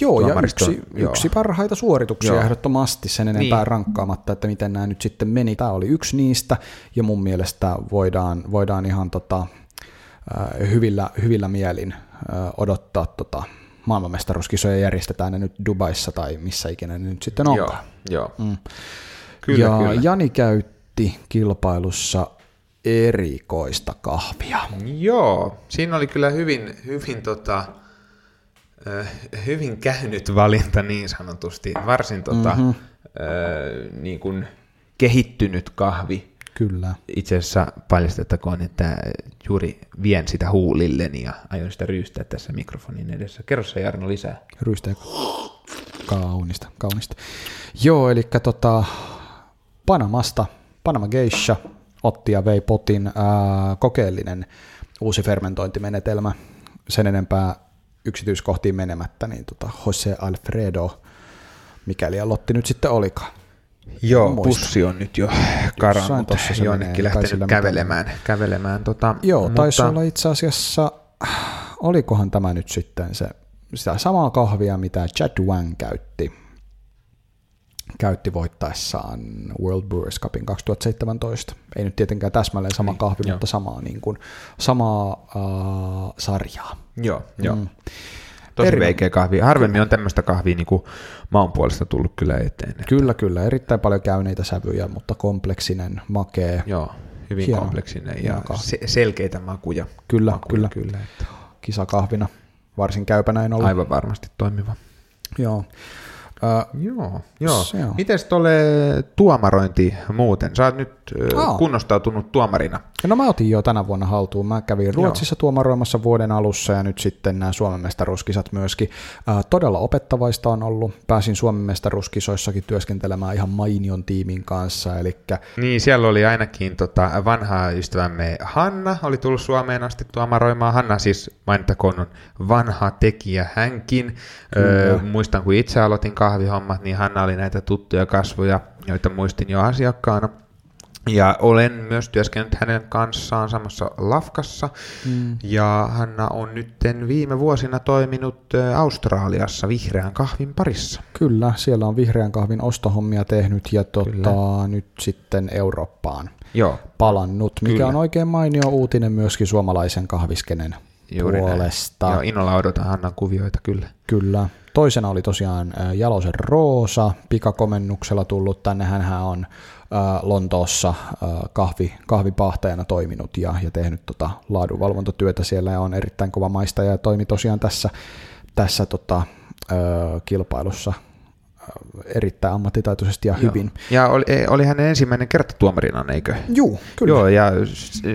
Joo, ja yksi, joo. yksi parhaita suorituksia Joo. ehdottomasti sen enempää Niin. rankkaamatta, että miten nämä nyt sitten meni. Tämä oli yksi niistä, ja mun mielestä voidaan, voidaan ihan tota, äh, hyvillä, hyvillä mielin äh, odottaa tota, maailmanmestaruuskisoja järjestetään ne nyt Dubaissa tai missä ikinä ne nyt sitten Joo, onkaan. joo. Mm. Kyllä, ja kyllä. Jani käytti kilpailussa erikoista kahvia. Joo, siinä oli kyllä hyvin, hyvin, tota, hyvin käynyt valinta niin sanotusti. Varsin tota, Mhm. mm-hmm. ö, niin kuin kehittynyt kahvi. Kyllä. Itse asiassa paljastettakoon, että juuri vien sitä huulilleni ja aion sitä ryystää tässä mikrofonin edessä. Kerro se Jarno lisää. Ryistä kaunista, kaunista. Joo, eli tota, Panamasta, Panama Geisha otti ja vei potin ää, kokeellinen uusi fermentointimenetelmä. Sen enempää yksityiskohtiin menemättä, niin tota Jose Alfredo, mikäli Lotti nyt sitten olikaan. Joo, Muista. pussi on nyt jo karannut jonnekin, lähtenyt sillä mitään. kävelemään. kävelemään tota, Joo, mutta, taisi olla itse asiassa, olikohan tämä nyt sitten se, sitä samaa kahvia, mitä Chad Wang käytti, käytti voittaessaan World Brewers Cupin 2017. Ei nyt tietenkään täsmälleen sama kahvi, joo. mutta samaa, niin kuin, samaa uh, sarjaa. Joo, joo. Mm. Mm. Tosi Erino- veikeä kahvi. Harvemmin on tämmöistä kahvia niin kuin maun puolesta tullut kyllä eteen. Kyllä, kyllä. Erittäin paljon käyneitä sävyjä, mutta kompleksinen, makee. Joo, hyvin Hieno. kompleksinen Hieno ja kahvi. se- selkeitä makuja. Kyllä, makuja kyllä. kyllä että Kisakahvina. Varsin käypä näin ollut. aivan varmasti toimiva. Joo. Uh, Joo, joo. Se on. Mites tuolle tuomarointi muuten? Sä oot nyt ö, Aa. kunnostautunut tuomarina. No mä otin jo tänä vuonna haltuun. Mä kävin Ruotsissa tuomaroimassa vuoden alussa ja nyt sitten nämä Suomen mestaruuskisat myöskin. Ää, todella opettavaista on ollut. Pääsin Suomen mestaruuskisoissakin työskentelemään ihan mainion tiimin kanssa. Eli Niin, siellä oli ainakin tota, vanha ystävämme Hanna, oli tullut Suomeen asti tuomaroimaan. Hanna siis mainittakoon on vanha tekijä hänkin. Öö, muistan, kun itse aloitin kahvihommat, niin Hanna oli näitä tuttuja kasvoja, joita muistin jo asiakkaana. Ja olen myös työskennellyt hänen kanssaan samassa lafkassa. Mm. Ja Hanna on nyt viime vuosina toiminut Australiassa vihreän kahvin parissa. kyllä, siellä on vihreän kahvin ostohommia tehnyt ja tota, nyt sitten Eurooppaan Joo, palannut, mikä Kyllä. on oikein mainio uutinen myöskin suomalaisen kahviskenen juuri puolesta. näin. Joo, innolla odotan Hannan kuvioita kyllä. Kyllä. Toisena oli tosiaan Jalosen Roosa, pikakomennuksella tullut tänne. Hänhän on Lontoossa kahvi, kahvipahtajana toiminut ja, ja tehnyt tota laadunvalvontatyötä siellä ja on erittäin kova maistaja ja toimi tosiaan tässä, tässä tota, kilpailussa erittäin ammattitaitoisesti ja hyvin. Ja oli, e, oli hänen ensimmäinen kerta tuomarina, eikö? Juu, kyllä. Joo, ja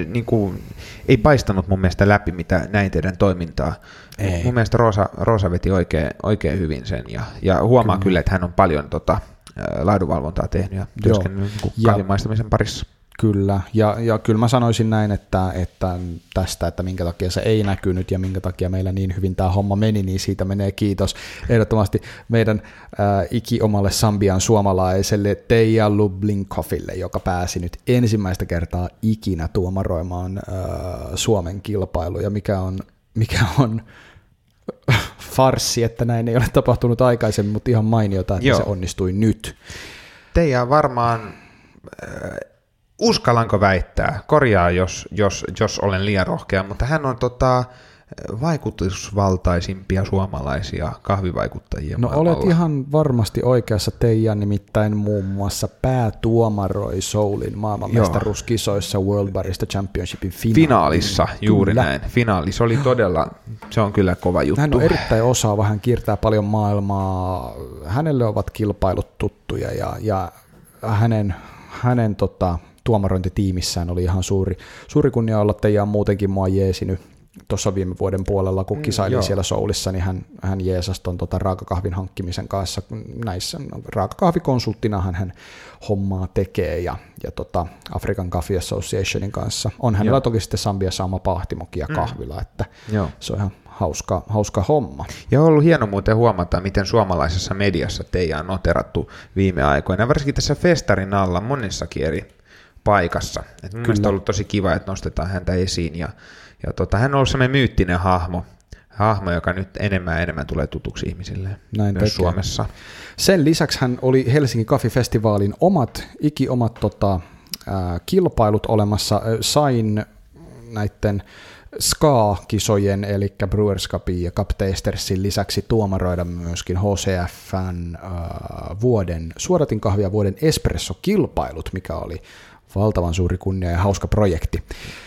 niin kuin, ei paistanut mun mielestä läpi, mitä näin teidän toimintaa. Ei. Mun mielestä Roosa, Roosa veti oikein, oikein hyvin sen, ja, ja huomaa kyllä. kyllä, että hän on paljon tota, laadunvalvontaa tehnyt ja työskennellyt niin kahvimaistamisen parissa. Kyllä, ja, ja kyllä mä sanoisin näin, että, että tästä, että minkä takia se ei näkynyt ja minkä takia meillä niin hyvin tämä homma meni, niin siitä menee kiitos. Ehdottomasti meidän äh, ikiomalle Sambian suomalaiselle Teija Lublinkoffille, joka pääsi nyt ensimmäistä kertaa ikinä tuomaroimaan äh, Suomen kilpailuja, mikä on, mikä on farssi, että näin ei ole tapahtunut aikaisemmin, mutta ihan mainiota, että Joo. se onnistui nyt. Teija varmaan, äh, uskallanko väittää, korjaa jos, jos, jos olen liian rohkea, mutta hän on tota, vaikutusvaltaisimpia suomalaisia kahvivaikuttajia No maailmalla. olet ihan varmasti oikeassa Teija, nimittäin muun muassa päätuomaroi Soulin maailmanmestaruuskisoissa World Barista Championshipin finaali. Finaalissa, juuri Kyllä. näin. Finaali, se oli todella, se on kyllä kova juttu. Hän on erittäin osaava, hän kiertää paljon maailmaa, hänelle ovat kilpailut tuttuja ja, ja hänen, hänen tota, tuomarointitiimissään oli ihan suuri, suuri kunnia olla Teija on muutenkin mua jeesinyt tuossa viime vuoden puolella, kun kisailin joo. siellä Soulissa, niin hän, hän jeesasi ton tota raakakahvin hankkimisen kanssa. Näissä no, raakakahvikonsulttinahan hän hommaa tekee ja, ja tota African Coffee Associationin kanssa. On hänellä Joo. toki sitten Sambiassa oma pahtimoki ja kahvila, että Joo. se on ihan hauska, hauska homma. Ja on ollut hieno muuten huomata, miten suomalaisessa mediassa Teija on noterattu viime aikoina, varsinkin tässä festarin alla monessakin eri paikassa. Et mun mielestä on ollut tosi kiva, että nostetaan häntä esiin ja, Ja tota, hän on ollut semmoinen myyttinen hahmo, hahmo, joka nyt enemmän ja enemmän tulee tutuksi ihmisille Näin myös tekee. Suomessa. Sen lisäksi hän oli Helsingin Kaffi-festivaalin omat, ikiomat tota, ää, kilpailut olemassa. Sain näiden SKA-kisojen, eli Brewers Cupin ja Cup Tastersin lisäksi tuomaroida myöskin HCFn ää, vuoden suodatinkahvi ja vuoden espresso-kilpailut, mikä oli valtavan suuri kunnia ja hauska projekti.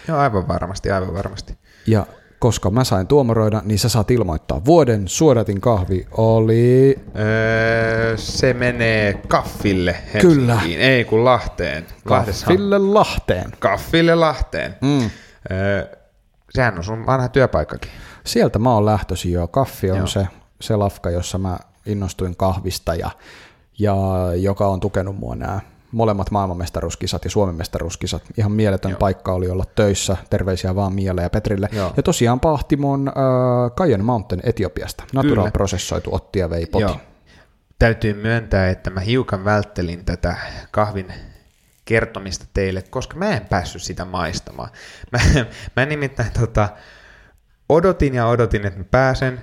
Joo, aivan varmasti, aivan varmasti. Ja koska mä sain tuomaroida, niin sä saat ilmoittaa. Vuoden suodatin kahvi oli... Öö, se menee Kaffille Helsinkiin. Kyllä. Ei kun Lahteen. Kaffille Lahteen. Kaffille Lahteen. Mm. Öö, sehän on sun vanha työpaikkakin. Sieltä mä oon lähtöisin jo. Kaffi on Joo. se, se lafka, jossa mä innostuin kahvista ja, ja joka on tukenut mua nämä molemmat maailmanmestaruuskisat ja Suomen mestaruuskisat. Ihan mieletön Joo. paikka oli olla töissä. Terveisiä vaan Mielle ja Petrille. Joo. Ja tosiaan Pahtimon äh, Kajan Mountain Etiopiasta. Natural Kyllä. prosessoitu otti ja vei poti. Joo. Täytyy myöntää, että mä hiukan välttelin tätä kahvin kertomista teille, koska mä en päässyt sitä maistamaan. (laughs) Mä, mä nimittäin tota, odotin ja odotin, että mä pääsen.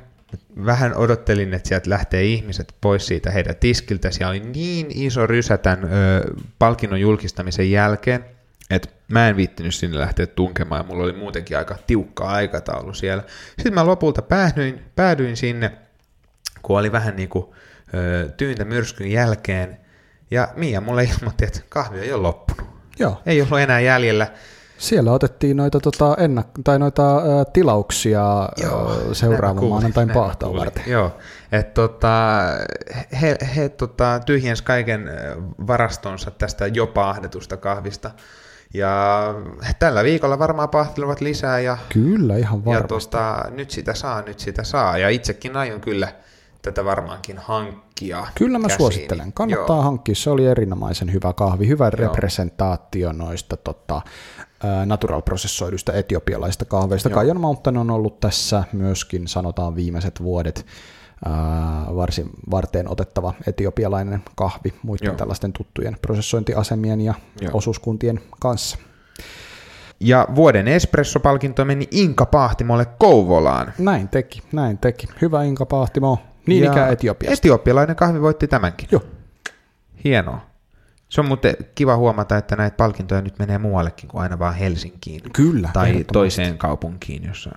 Vähän odottelin, että sieltä lähtee ihmiset pois siitä heidän tiskiltä. Siellä oli niin iso rysä tämän ö, palkinnon julkistamisen jälkeen, että mä en viittinyt sinne lähteä tunkemaan, ja mulla oli muutenkin aika tiukka aikataulu siellä. Sitten mä lopulta päädyin, päädyin sinne, kun oli vähän niin kuin ö, tyyntä myrskyn jälkeen, ja Mia mulle ilmoitti, että kahvi ei ole loppunut. Joo. Ei ollut enää jäljellä. Siellä otettiin noita, tota, ennak- tai noita ä, tilauksia Joo, seuraavan maanantain kuulin. varten. Joo, että tota, he, he tota, tyhjens kaiken varastonsa tästä jo paahdetusta kahvista. Ja tällä viikolla varmaan pahtelevat lisää ja, Kyllä, ihan ja varmasti. tota, nyt sitä saa, nyt sitä saa. Ja itsekin aion kyllä tätä varmaankin hankkia Kyllä mä käsiini. suosittelen. Kannattaa Joo. hankkia. Se oli erinomaisen hyvä kahvi. Hyvä representaatio noista tota, ä, natural-prosessoiduista etiopialaisista kahveista. Joo. Kajon Mountain on ollut tässä myöskin, sanotaan viimeiset vuodet, ää, varsin varteen otettava etiopialainen kahvi muiden Joo. tällaisten tuttujen prosessointiasemien ja Joo. osuuskuntien kanssa. Ja vuoden espressopalkinto meni Inka Pahtimolle Kouvolaan. Näin teki, näin teki. Hyvä Inka Pahtimo. Niin Ja ikään Etiopiasta. Etiopialainen kahvi voitti tämänkin. Joo. Hienoa. Se on muuten kiva huomata, että näitä palkintoja nyt menee muuallekin kuin aina vaan Helsinkiin. Kyllä, Tai toiseen kaupunkiin, jossa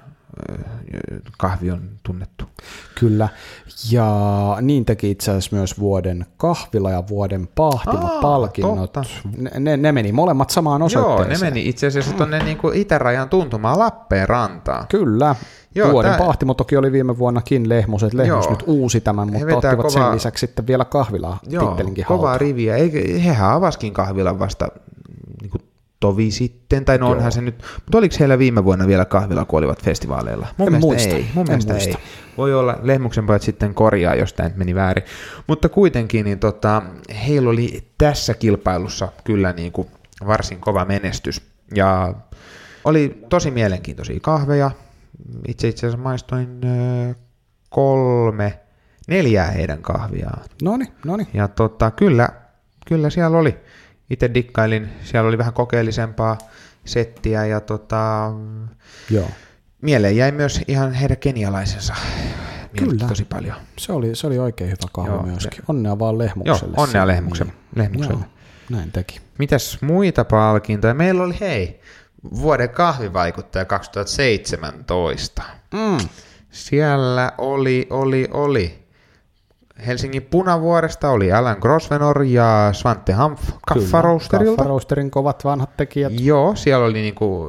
kahvi on tunnettu. Kyllä, ja niin teki itse asiassa myös vuoden kahvila ja vuoden pahtimopalkinnot. totta. Ne, ne, meni molemmat samaan Joo, osoitteeseen. ne meni itse asiassa tuonne niinku itärajan tuntumaan Lappeenrantaan. Kyllä. Joo, Joo, vuoden tää- pahtimo toki oli viime vuonnakin Lehmus, että Lehmus Joo. nyt uusi tämän, mutta ottivat kovaa- sen lisäksi sitten vielä kahvilaa Joo, tittelinkin kovaa haltuun. riviä. Eikö, hehän avaskin kahvilan vasta niin kuin tovi sitten, tai no onhan se nyt, mutta oliko heillä viime vuonna vielä kahvila, kun olivat festivaaleilla? Mun En mielestä muista, ei. Mun en mielestä muista. ei. Voi olla, Lehmuksen pojat sitten korjaa, jos tämä nyt meni väärin. Mutta kuitenkin, niin tota, heillä oli tässä kilpailussa kyllä niin kuin varsin kova menestys. Ja oli tosi mielenkiintoisia kahveja. Itse itse asiassa maistoin kolme, neljää heidän kahviaan. Noni, noni. Ja tota, kyllä, kyllä siellä oli. Itse dikkailin, siellä oli vähän kokeellisempaa settiä ja tota, Joo. mieleen jäi myös ihan heidän kenialaisensa. Kyllä. tosi paljon. Se oli, se oli oikein hyvä kahvi Joo, myöskin. Onnea vaan Joo, Lehmukselle. onnea siinä, Lehmuksen, Lehmukselle. Joo, näin teki. Mitäs muita palkintoja? Meillä oli, hei, vuoden kahvivaikuttaja 2017. Mm. Siellä oli, oli, oli. Helsingin Punavuoresta oli Alan Grosvenor ja Svante Hanf Kaffaroasterilta. Kaffaroasterin kovat vanhat tekijät. Joo, siellä oli niinku,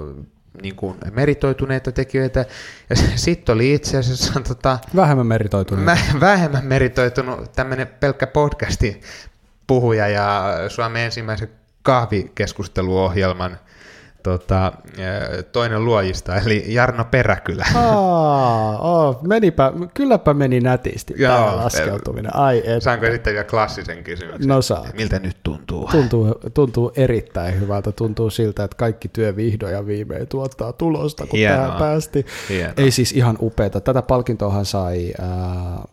niinku meritoituneita tekijöitä. Ja sitten oli itse asiassa tota, Vähemmän meritoitunut. mä, vähemmän meritoitunut tämmöinen pelkkä podcastin puhuja ja Suomen ensimmäisen kahvikeskusteluohjelman tota, toinen luojista, eli Jarno Peräkylä. Aa, oh, menipä, kylläpä meni nätisti Joo, tämä laskeutuminen. Ai et. Saanko sitten vielä klassisen kysymyksen? No saa. Miltä nyt tuntuu? Tuntuu, tuntuu erittäin hyvältä. Tuntuu siltä, että kaikki työ vihdoin ja viimein tuottaa tulosta, kun Hienoa. tähän päästiin. Hienoa. Ei siis ihan upeata. Tätä palkintoahan sai ää,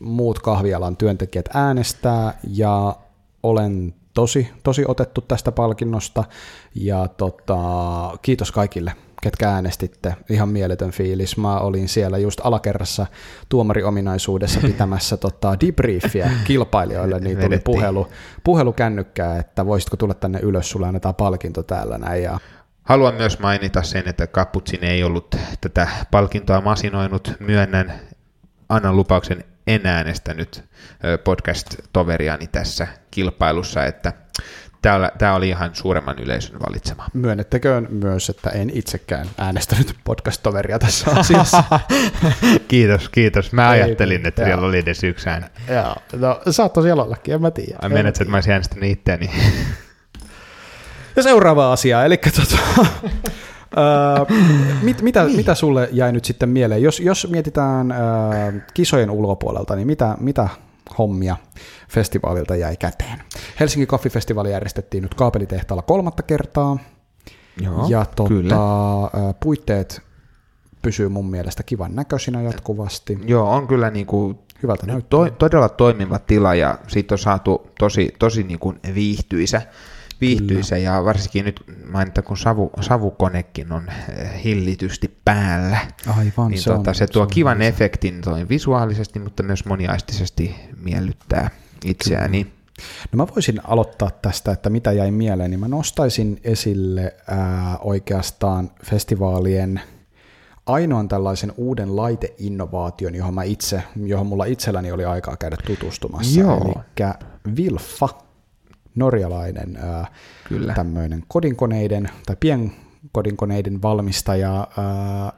muut kahvialan työntekijät äänestää ja olen tosi, tosi otettu tästä palkinnosta ja tota, kiitos kaikille ketkä äänestitte. Ihan mieletön fiilis. Mä olin siellä just alakerrassa tuomariominaisuudessa (laughs) pitämässä tota, debriefia kilpailijoille, niin tuli puhelu, puhelu kännykkää, että voisitko tulla tänne ylös, sulle annetaan palkinto täällä näin. Ja Haluan myös mainita sen, että Kaputsin ei ollut tätä palkintoa masinoinut. Myönnän, annan lupauksen en äänestänyt podcast-toveriani tässä kilpailussa, että tämä oli ihan suuremman yleisön valitsema. Myönnettäköön myös, että en itsekään äänestänyt podcast-toveria tässä asiassa. (laughs) kiitos, kiitos. Mä Ei, ajattelin, että siellä oli edes yksi ääni. Joo, no saattoi siellä ollakin, en mä tiedä. Ai menet, että mä olisin äänestänyt itseäni. ja seuraava asia, eli tota, (laughs) mit, mitä, niin. mitä sulle jäi nyt sitten mieleen? Jos, jos mietitään uh, kisojen ulkopuolelta, niin mitä, mitä hommia festivaalilta jäi käteen? Helsingin Coffee-festivaali järjestettiin nyt kaapelitehtaalla kolmatta kertaa. Joo, ja tota, kyllä. puitteet pysyy mun mielestä kivan näköisinä jatkuvasti. Joo, on kyllä niin kuin Hyvältä to, todella toimiva tila ja siitä on saatu tosi, tosi niin kuin viihtyisä viihtyisä ja varsinkin nyt mainita, kun savu, savukonekin on eh, hillitysti päällä. Aivan, niin se, tota, on, se tuo se kivan se. efektin toi visuaalisesti, mutta myös moniaistisesti miellyttää itseäni. Kyllä. No mä voisin aloittaa tästä, että mitä jäi mieleen, niin mä nostaisin esille ää, oikeastaan festivaalien ainoan tällaisen uuden laiteinnovaation, johon, mä itse, johon mulla itselläni oli aikaa käydä tutustumassa. Joo. Eli Vilfa norjalainen ää, Kyllä. tämmöinen kodinkoneiden tai pienkodinkoneiden valmistaja ää,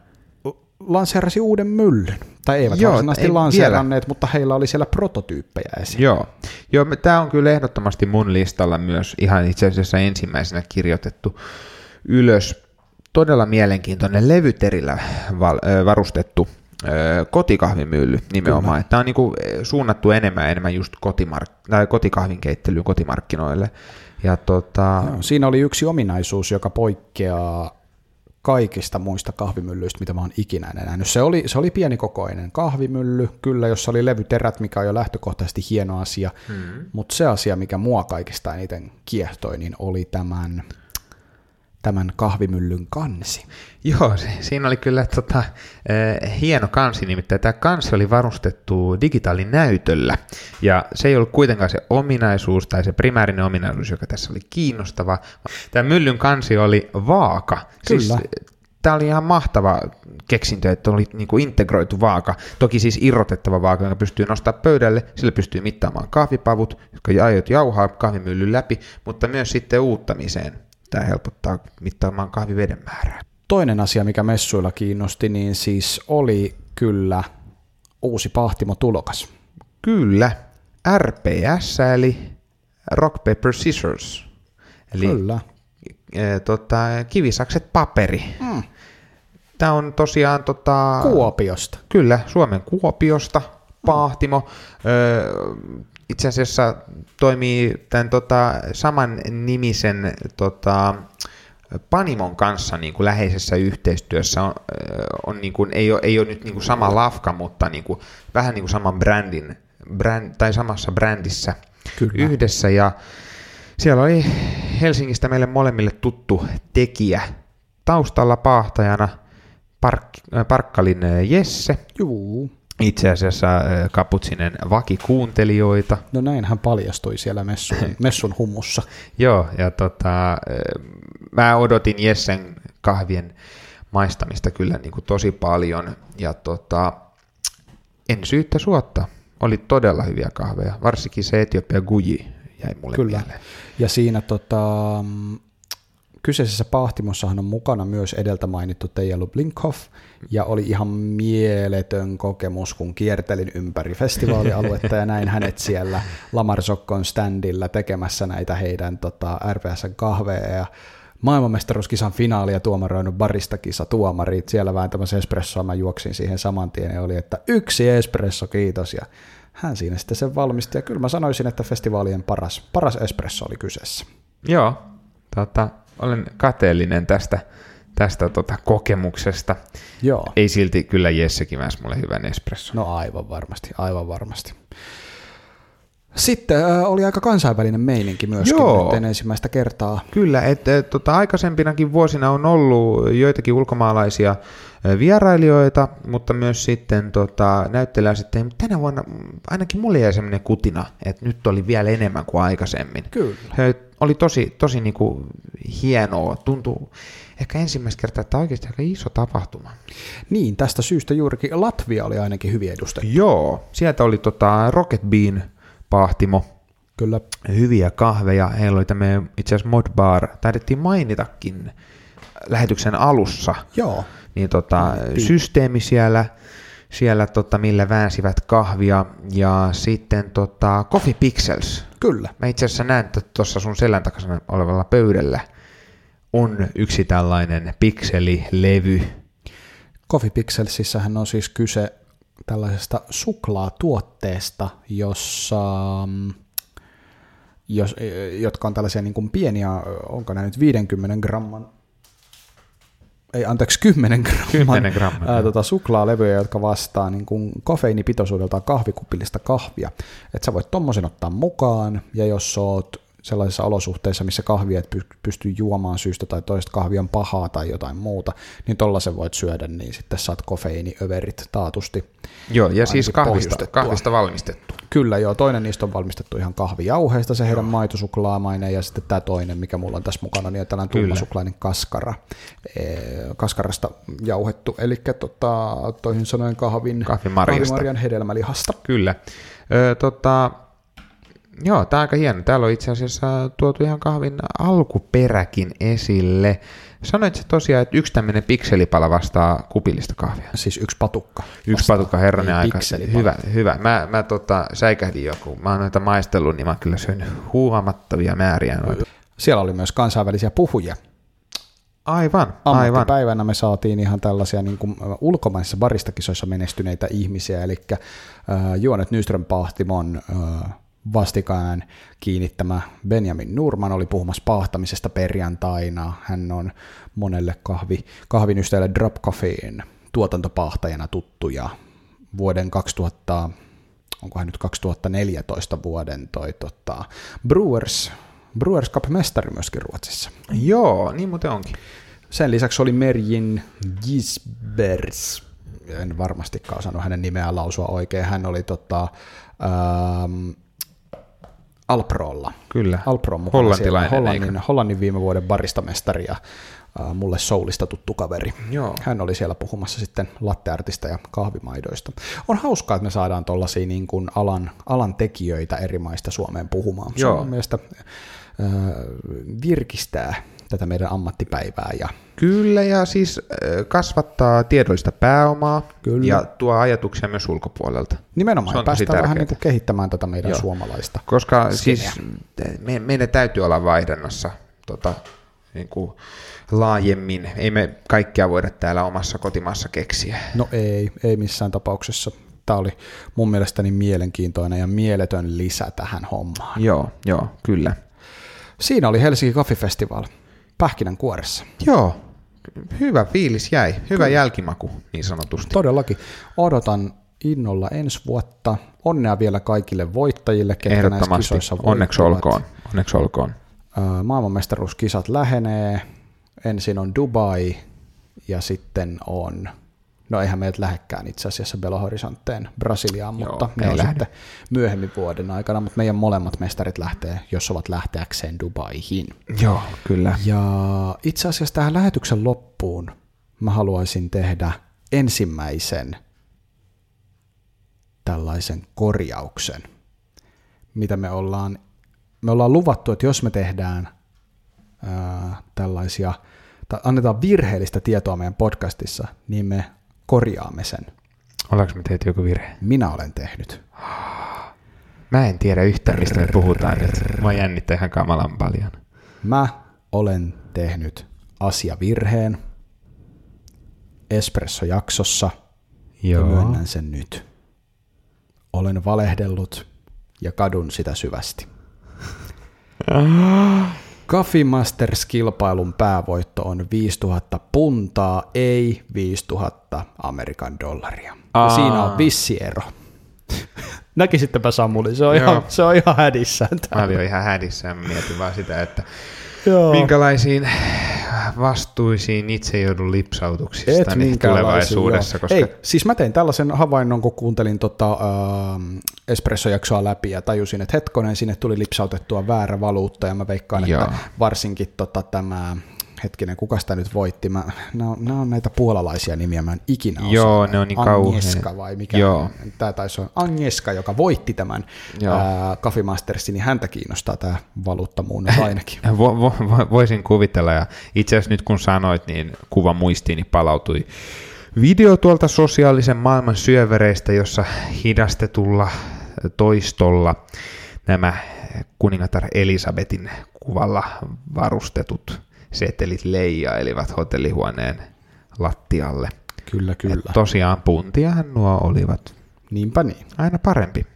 lanseerasi uuden myllyn. Tai eivät Joo, varsinaisesti ei lanseeranneet, vielä. mutta heillä oli siellä prototyyppejä esiin. Joo, Joo tämä on kyllä ehdottomasti mun listalla myös ihan itse asiassa ensimmäisenä kirjoitettu ylös. Todella mielenkiintoinen levyterillä varustettu kotikahvimylly nimenomaan. Tämä on niinku suunnattu enemmän enemmän just kotimark- tai kotikahvinkeittelyyn kotimarkkinoille. Ja tota... Joo, siinä oli yksi ominaisuus, joka poikkeaa kaikista muista kahvimyllyistä, mitä mä oon ikinä nähnyt. Se oli, se oli pienikokoinen kahvimylly, kyllä, jossa oli levyterät, mikä on jo lähtökohtaisesti hieno asia, mm. mutta se asia, mikä mua kaikista eniten kiehtoi, niin oli tämän tämän kahvimyllyn kansi. Joo, siinä oli kyllä tota, eh, hieno kansi, nimittäin tämä kansi oli varustettu digitaalinäytöllä, ja se ei ollut kuitenkaan se ominaisuus tai se primäärinen ominaisuus, joka tässä oli kiinnostava. Tämä myllyn kansi oli vaaka. Siis kyllä. Siis, tämä oli ihan mahtava keksintö, että oli niin kuin integroitu vaaka. Toki siis irrotettava vaaka, joka pystyy nostamaan pöydälle, sillä pystyy mittaamaan kahvipavut, jotka aiot jauhaa kahvimyllyn läpi, mutta myös sitten uuttamiseen Tämä helpottaa mittaamaan kahviveden määrää. Toinen asia, mikä messuilla kiinnosti, niin siis oli kyllä uusi pahtimo-tulokas. Kyllä, RPS eli Rock, Paper, Scissors. Eli kyllä. E, tota, kivisakset paperi. Mm. Tämä on tosiaan... Tota, Kuopiosta. Kyllä, Suomen Kuopiosta pahtimo. Mm itse asiassa toimii tämän tota, saman nimisen tota, Panimon kanssa niin kuin läheisessä yhteistyössä. On, on niin kuin, ei, ole, ei ole nyt niin kuin sama lafka, mutta niin kuin, vähän niin kuin saman brändin, bränd, tai samassa brändissä Kyllä. yhdessä. Ja siellä oli Helsingistä meille molemmille tuttu tekijä taustalla paahtajana Park, Parkkalin Jesse. Juu itse asiassa Kaputsinen vakikuuntelijoita. No näin hän paljastui siellä messun, (laughs) messun hummussa. Joo, ja tota, mä odotin Jessen kahvien maistamista kyllä niin kuin tosi paljon, ja tota, en syyttä suotta. Oli todella hyviä kahveja, varsinkin se Etiopia Guji jäi mulle Kyllä. mieleen. Ja siinä tota, Kyseisessä pahtimossahan on mukana myös edeltä mainittu Teija Blinkhoff, ja oli ihan mieletön kokemus, kun kiertelin ympäri festivaalialuetta ja näin hänet siellä Sokkon standilla tekemässä näitä heidän tota, RPSn kahveja ja maailmanmestaruuskisan finaalia tuomaroinut baristakisa tuomarit, siellä vääntämässä espressoa, mä juoksin siihen saman tien ja oli, että yksi espresso, kiitos, ja hän siinä sitten sen valmisti, ja kyllä mä sanoisin, että festivaalien paras, paras espresso oli kyseessä. Joo, tota, olen kateellinen tästä, tästä tota kokemuksesta. Joo. Ei silti kyllä Jesse kiväs mulle hyvän espresso. No aivan varmasti, aivan varmasti. Sitten äh, oli aika kansainvälinen meininki myöskin Joo. nyt ensimmäistä kertaa. Kyllä, että et, tota, aikaisempinakin vuosina on ollut joitakin ulkomaalaisia ö, vierailijoita, mutta myös sitten tota, näyttelijä sitten, mutta tänä vuonna ainakin mulle jäi sellainen kutina, että nyt oli vielä enemmän kuin aikaisemmin. Kyllä. Se oli tosi, tosi niinku hienoa, tuntuu ehkä ensimmäistä kertaa, että oikeasti aika iso tapahtuma. Niin, tästä syystä juurikin Latvia oli ainakin hyvin edustettu. Joo, sieltä oli tota Rocket Bean pahtimo, Kyllä. hyviä kahveja. Heillä oli tämmöinen itse asiassa mod bar, taidettiin mainitakin lähetyksen alussa. Joo. Niin tota, Mainittiin. systeemi siellä, siellä tota, millä väänsivät kahvia. Ja sitten tota, Coffee Pixels. Kyllä. Mä itse asiassa näen, että tuossa sun selän takana olevalla pöydällä on yksi tällainen pikselilevy. Coffee Pixelsissähän on siis kyse tällaisesta suklaatuotteesta, jossa, mm, jos, jotka on tällaisia niin kuin pieniä, onko nämä nyt 50 gramman, ei anteeksi 10 gramman, 10 grammaa, ää, tota, suklaalevyjä, jotka vastaa niin kuin kofeiinipitoisuudeltaan kahvikupillista kahvia. Et sä voit tommosen ottaa mukaan, ja jos oot sellaisissa olosuhteissa, missä kahvia et py- pysty juomaan syystä tai toista kahvi on pahaa tai jotain muuta, niin tollasen voit syödä, niin sitten saat kofeiiniöverit taatusti. Joo, ja siis kahvista, kahvista valmistettu. Kyllä joo, toinen niistä on valmistettu ihan kahvijauheista, se heidän maitosuklaamainen, ja sitten tämä toinen, mikä mulla on tässä mukana, niin on tällainen tummasuklainen kaskara, kaskarasta jauhettu, eli tota, toisin sanoen kahvin, kahvimarjan hedelmälihasta. Kyllä. Ö, tota, joo, tämä on aika hieno. Täällä on itse asiassa tuotu ihan kahvin alkuperäkin esille. Sanoit sä tosiaan, että yksi tämmöinen pikselipala vastaa kupillista kahvia. Siis yksi patukka. Yksi patukka herranen Ei aika. Hyvä, hyvä. Mä, mä tota, säikähdin jo, kun mä oon noita maistellut, niin mä oon kyllä syönyt huomattavia määriä noita. Siellä oli myös kansainvälisiä puhujia. Aivan, aivan. Ammattipäivänä me saatiin ihan tällaisia niin kuin ulkomaisissa baristakisoissa menestyneitä ihmisiä, eli äh, Juonet Nyström Pahtimon äh, vastikään kiinnittämä Benjamin Nurman oli puhumassa pahtamisesta perjantaina. Hän on monelle kahvi, kahvin ystävälle Drop Coffeen tuotantopahtajana tuttu ja vuoden 2000, onkohan nyt 2014 vuoden toi tota, Brewers, Brewers Cup-mestari myöskin Ruotsissa. Joo, niin muuten onkin. Sen lisäksi oli Merjin Gisbers, en varmastikaan osannut hänen nimeään lausua oikein, hän oli tota, ähm, Alprolla. Kyllä. Alpro mukana Hollantilainen, Hollannin? Hollannin viime vuoden baristamestari ja äh, mulle soulista tuttu kaveri. Joo. Hän oli siellä puhumassa sitten latteartista ja kahvimaidoista. On hauskaa, että me saadaan tuollaisia niin kuin alan, alan tekijöitä eri maista Suomeen puhumaan. Se Joo. on mun mielestä äh, virkistää tätä meidän ammattipäivää ja Kyllä, ja siis kasvattaa tiedollista pääomaa Kyllä. ja tuo ajatuksia myös ulkopuolelta. nimenomaan Se on päästään vähän niin kuin kehittämään tätä meidän Joo. suomalaista. Koska Skeneä. siis me, meidän täytyy olla vaihdannassa tota, niin kuin laajemmin. Ei me kaikkea voida täällä omassa kotimaassa keksiä. No ei, ei missään tapauksessa. Tämä oli mun mielestäni mielenkiintoinen ja mieletön lisä tähän hommaan. Joo, joo, kyllä. Siinä oli Helsinki Coffee Festival pähkinänkuoressa. Joo, hyvä fiilis jäi. Hyvä jälkimaku, niin sanotusti. Todellakin. Odotan innolla ensi vuotta. Onnea vielä kaikille voittajille, ketkä näissä kisoissa Onneksi voittivat. olkoon. Onneksi olkoon. Maailmanmestaruuskisat lähenee. Ensin on Dubai ja sitten on, no eihän meidät lähekkään itse asiassa Belo Horizonteen Brasiliaan, Joo, mutta ne on lähde. sitten myöhemmin vuoden aikana, mutta meidän molemmat mestarit lähtee, jos ovat lähteäkseen Dubaihin. Joo, kyllä. Ja itse asiassa tähän lähetyksen loppuun mä haluaisin tehdä ensimmäisen tällaisen korjauksen, mitä me ollaan, me ollaan luvattu, että jos me tehdään ää, tällaisia, tai annetaan virheellistä tietoa meidän podcastissa, niin me korjaamme sen. Ollaanko me tehty joku virhe? Minä olen tehnyt. Mä en tiedä yhtään, mistä me puhutaan nyt. Mä jännittää ihan kamalan paljon. Mä olen tehnyt asiavirheen Espresso-jaksossa ja Joo. myönnän sen nyt. Olen valehdellut ja kadun sitä syvästi. (laughs) Coffee Masters-kilpailun päävoitto on 5000 puntaa, ei 5000 Amerikan dollaria. Ja Aa. siinä on vissi ero. (laughs) Näkisittepä Samuli, se on, Joo. ihan, se on ihan hädissään. Mä täällä. olin jo ihan hädissä ja mietin vaan sitä, että Joo. minkälaisiin vastuisiin itse joudun lipsautuksista niin tulevaisuudessa, joo. koska Ei, siis mä tein tällaisen havainnon, kun kuuntelin tota, äh, Espresso-jaksoa läpi ja tajusin, että hetkonen, sinne tuli lipsautettua väärä valuutta ja mä veikkaan, Joo. että varsinkin tota, tämä hetkinen, kuka sitä nyt voitti? Mä, nämä, on, nämä on näitä puolalaisia nimiä, mä en ikinä osaa. Joo, ne on niin Agnieszka kauhean. vai mikä? Joo. Tämä taisi olla Agnieszka, joka voitti tämän Coffee Mastersin, niin häntä kiinnostaa tämä valuuttamuunnos ainakin. (laughs) Vo, vo, vo, voisin kuvitella, ja itse asiassa nyt kun sanoit, niin kuva muistiini palautui video tuolta sosiaalisen maailman syövereistä, jossa hidastetulla toistolla nämä kuningatar Elisabetin kuvalla varustetut setelit leijailivat hotellihuoneen lattialle. Kyllä, kyllä. Et tosiaan puntiahan nuo olivat Niinpä niin. aina parempi.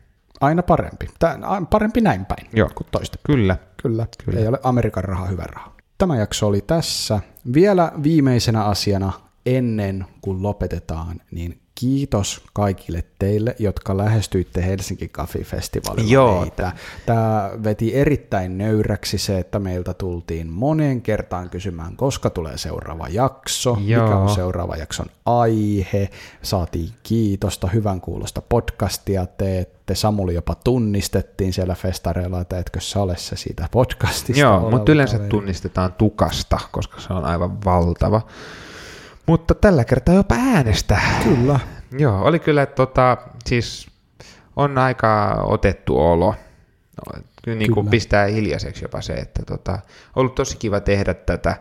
Aina parempi. Tää, parempi näin päin Joo. kuin toista. Kyllä. Kyllä. Kyllä. Kyllä. Ei ole Amerikan raha hyvä raha. Tämä jakso oli tässä. Vielä viimeisenä asiana ennen kuin lopetetaan, niin kiitos kaikille teille, jotka lähestyitte Helsinki Coffee Festivalilla Joo. meitä. Tämä veti erittäin nöyräksi se, että meiltä tultiin moneen kertaan kysymään, koska tulee seuraava jakso, Joo. mikä on seuraava jakson aihe. Saatiin kiitosta, hyvän kuulosta podcastia teette. Samuli jopa tunnistettiin siellä festareilla, että etkö sä ole se siitä podcastista. Joo, mutta yleensä kaveri. tunnistetaan tukasta, koska se on aivan valtava. Mutta tällä kertaa jopa äänestä. Kyllä. Joo, oli kyllä, tota, siis on aika otettu olo. Kyllä niin kuin Kyllä. pistää hiljaiseksi jopa se, että tota, ollut tosi kiva tehdä tätä.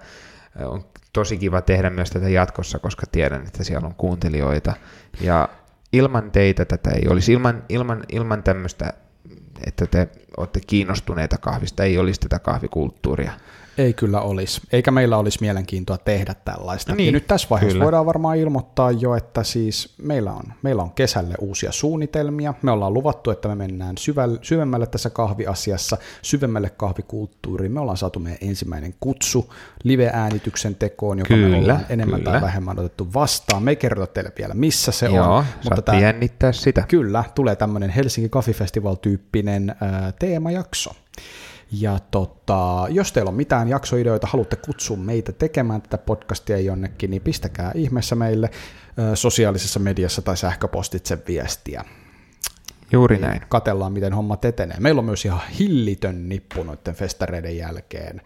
On tosi kiva tehdä myös tätä jatkossa, koska tiedän, että siellä on kuuntelijoita. Ja ilman teitä tätä ei olisi. Ilman, ilman, ilman tämmöistä, että te olette kiinnostuneita kahvista, ei olisi tätä kahvikulttuuria. Ei kyllä olisi. Eikä meillä olisi mielenkiintoa tehdä tällaista. Niin, ja nyt tässä vaiheessa kyllä. voidaan varmaan ilmoittaa jo, että siis meillä on, meillä on kesälle uusia suunnitelmia. Me ollaan luvattu, että me mennään syvälle, syvemmälle tässä kahviasiassa, syvemmälle kahvikulttuuriin. Me ollaan saatu meidän ensimmäinen kutsu live-äänityksen tekoon, joka me Kyllä, ollaan enemmän kyllä. tai vähemmän otettu vastaan. Me ei kerrota teille vielä, missä se Joo, on. mutta tää- jännittää sitä. Kyllä, tulee tämmöinen Helsinki Coffee Festival-tyyppinen ää, teemajakso. Ja tota, jos teillä on mitään jaksoideoita, haluatte kutsua meitä tekemään tätä podcastia jonnekin, niin pistäkää ihmeessä meille sosiaalisessa mediassa tai sähköpostitse viestiä. Juuri näin. Katellaan, miten hommat etenee. Meillä on myös ihan hillitön nippu noiden festareiden jälkeen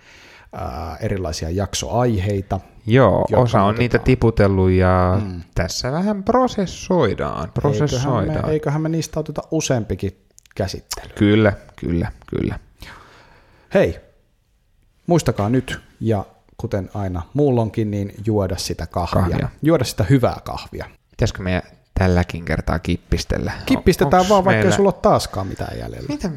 ää, erilaisia jaksoaiheita. Joo, osa on otetaan. niitä tiputellut ja mm. tässä vähän prosessoidaan. Eiköhän prosessoidaan. me, eiköhän me niistä oteta useampikin käsittely. Kyllä, kyllä, kyllä. Hei, muistakaa nyt ja kuten aina muullonkin, niin juoda sitä kahvia. kahvia. Juoda sitä hyvää kahvia. Pitäisikö meidän tälläkin kertaa kippistellä? Kippistetään Onks vaan, vaikka meillä... ei sulla ole taaskaan mitään jäljellä. Mitä?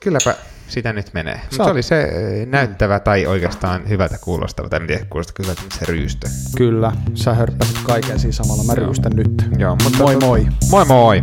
Kylläpä sitä nyt menee. Mutta se oli se eh, mm. näyttävä tai oikeastaan hyvältä kuulostava, tai en tiedä kyllä hyvältä, se ryystö. Kyllä, sä hörppäsit kaiken siinä samalla, mä ryystän nyt. Joo, mutta moi tota- moi. Moi moi.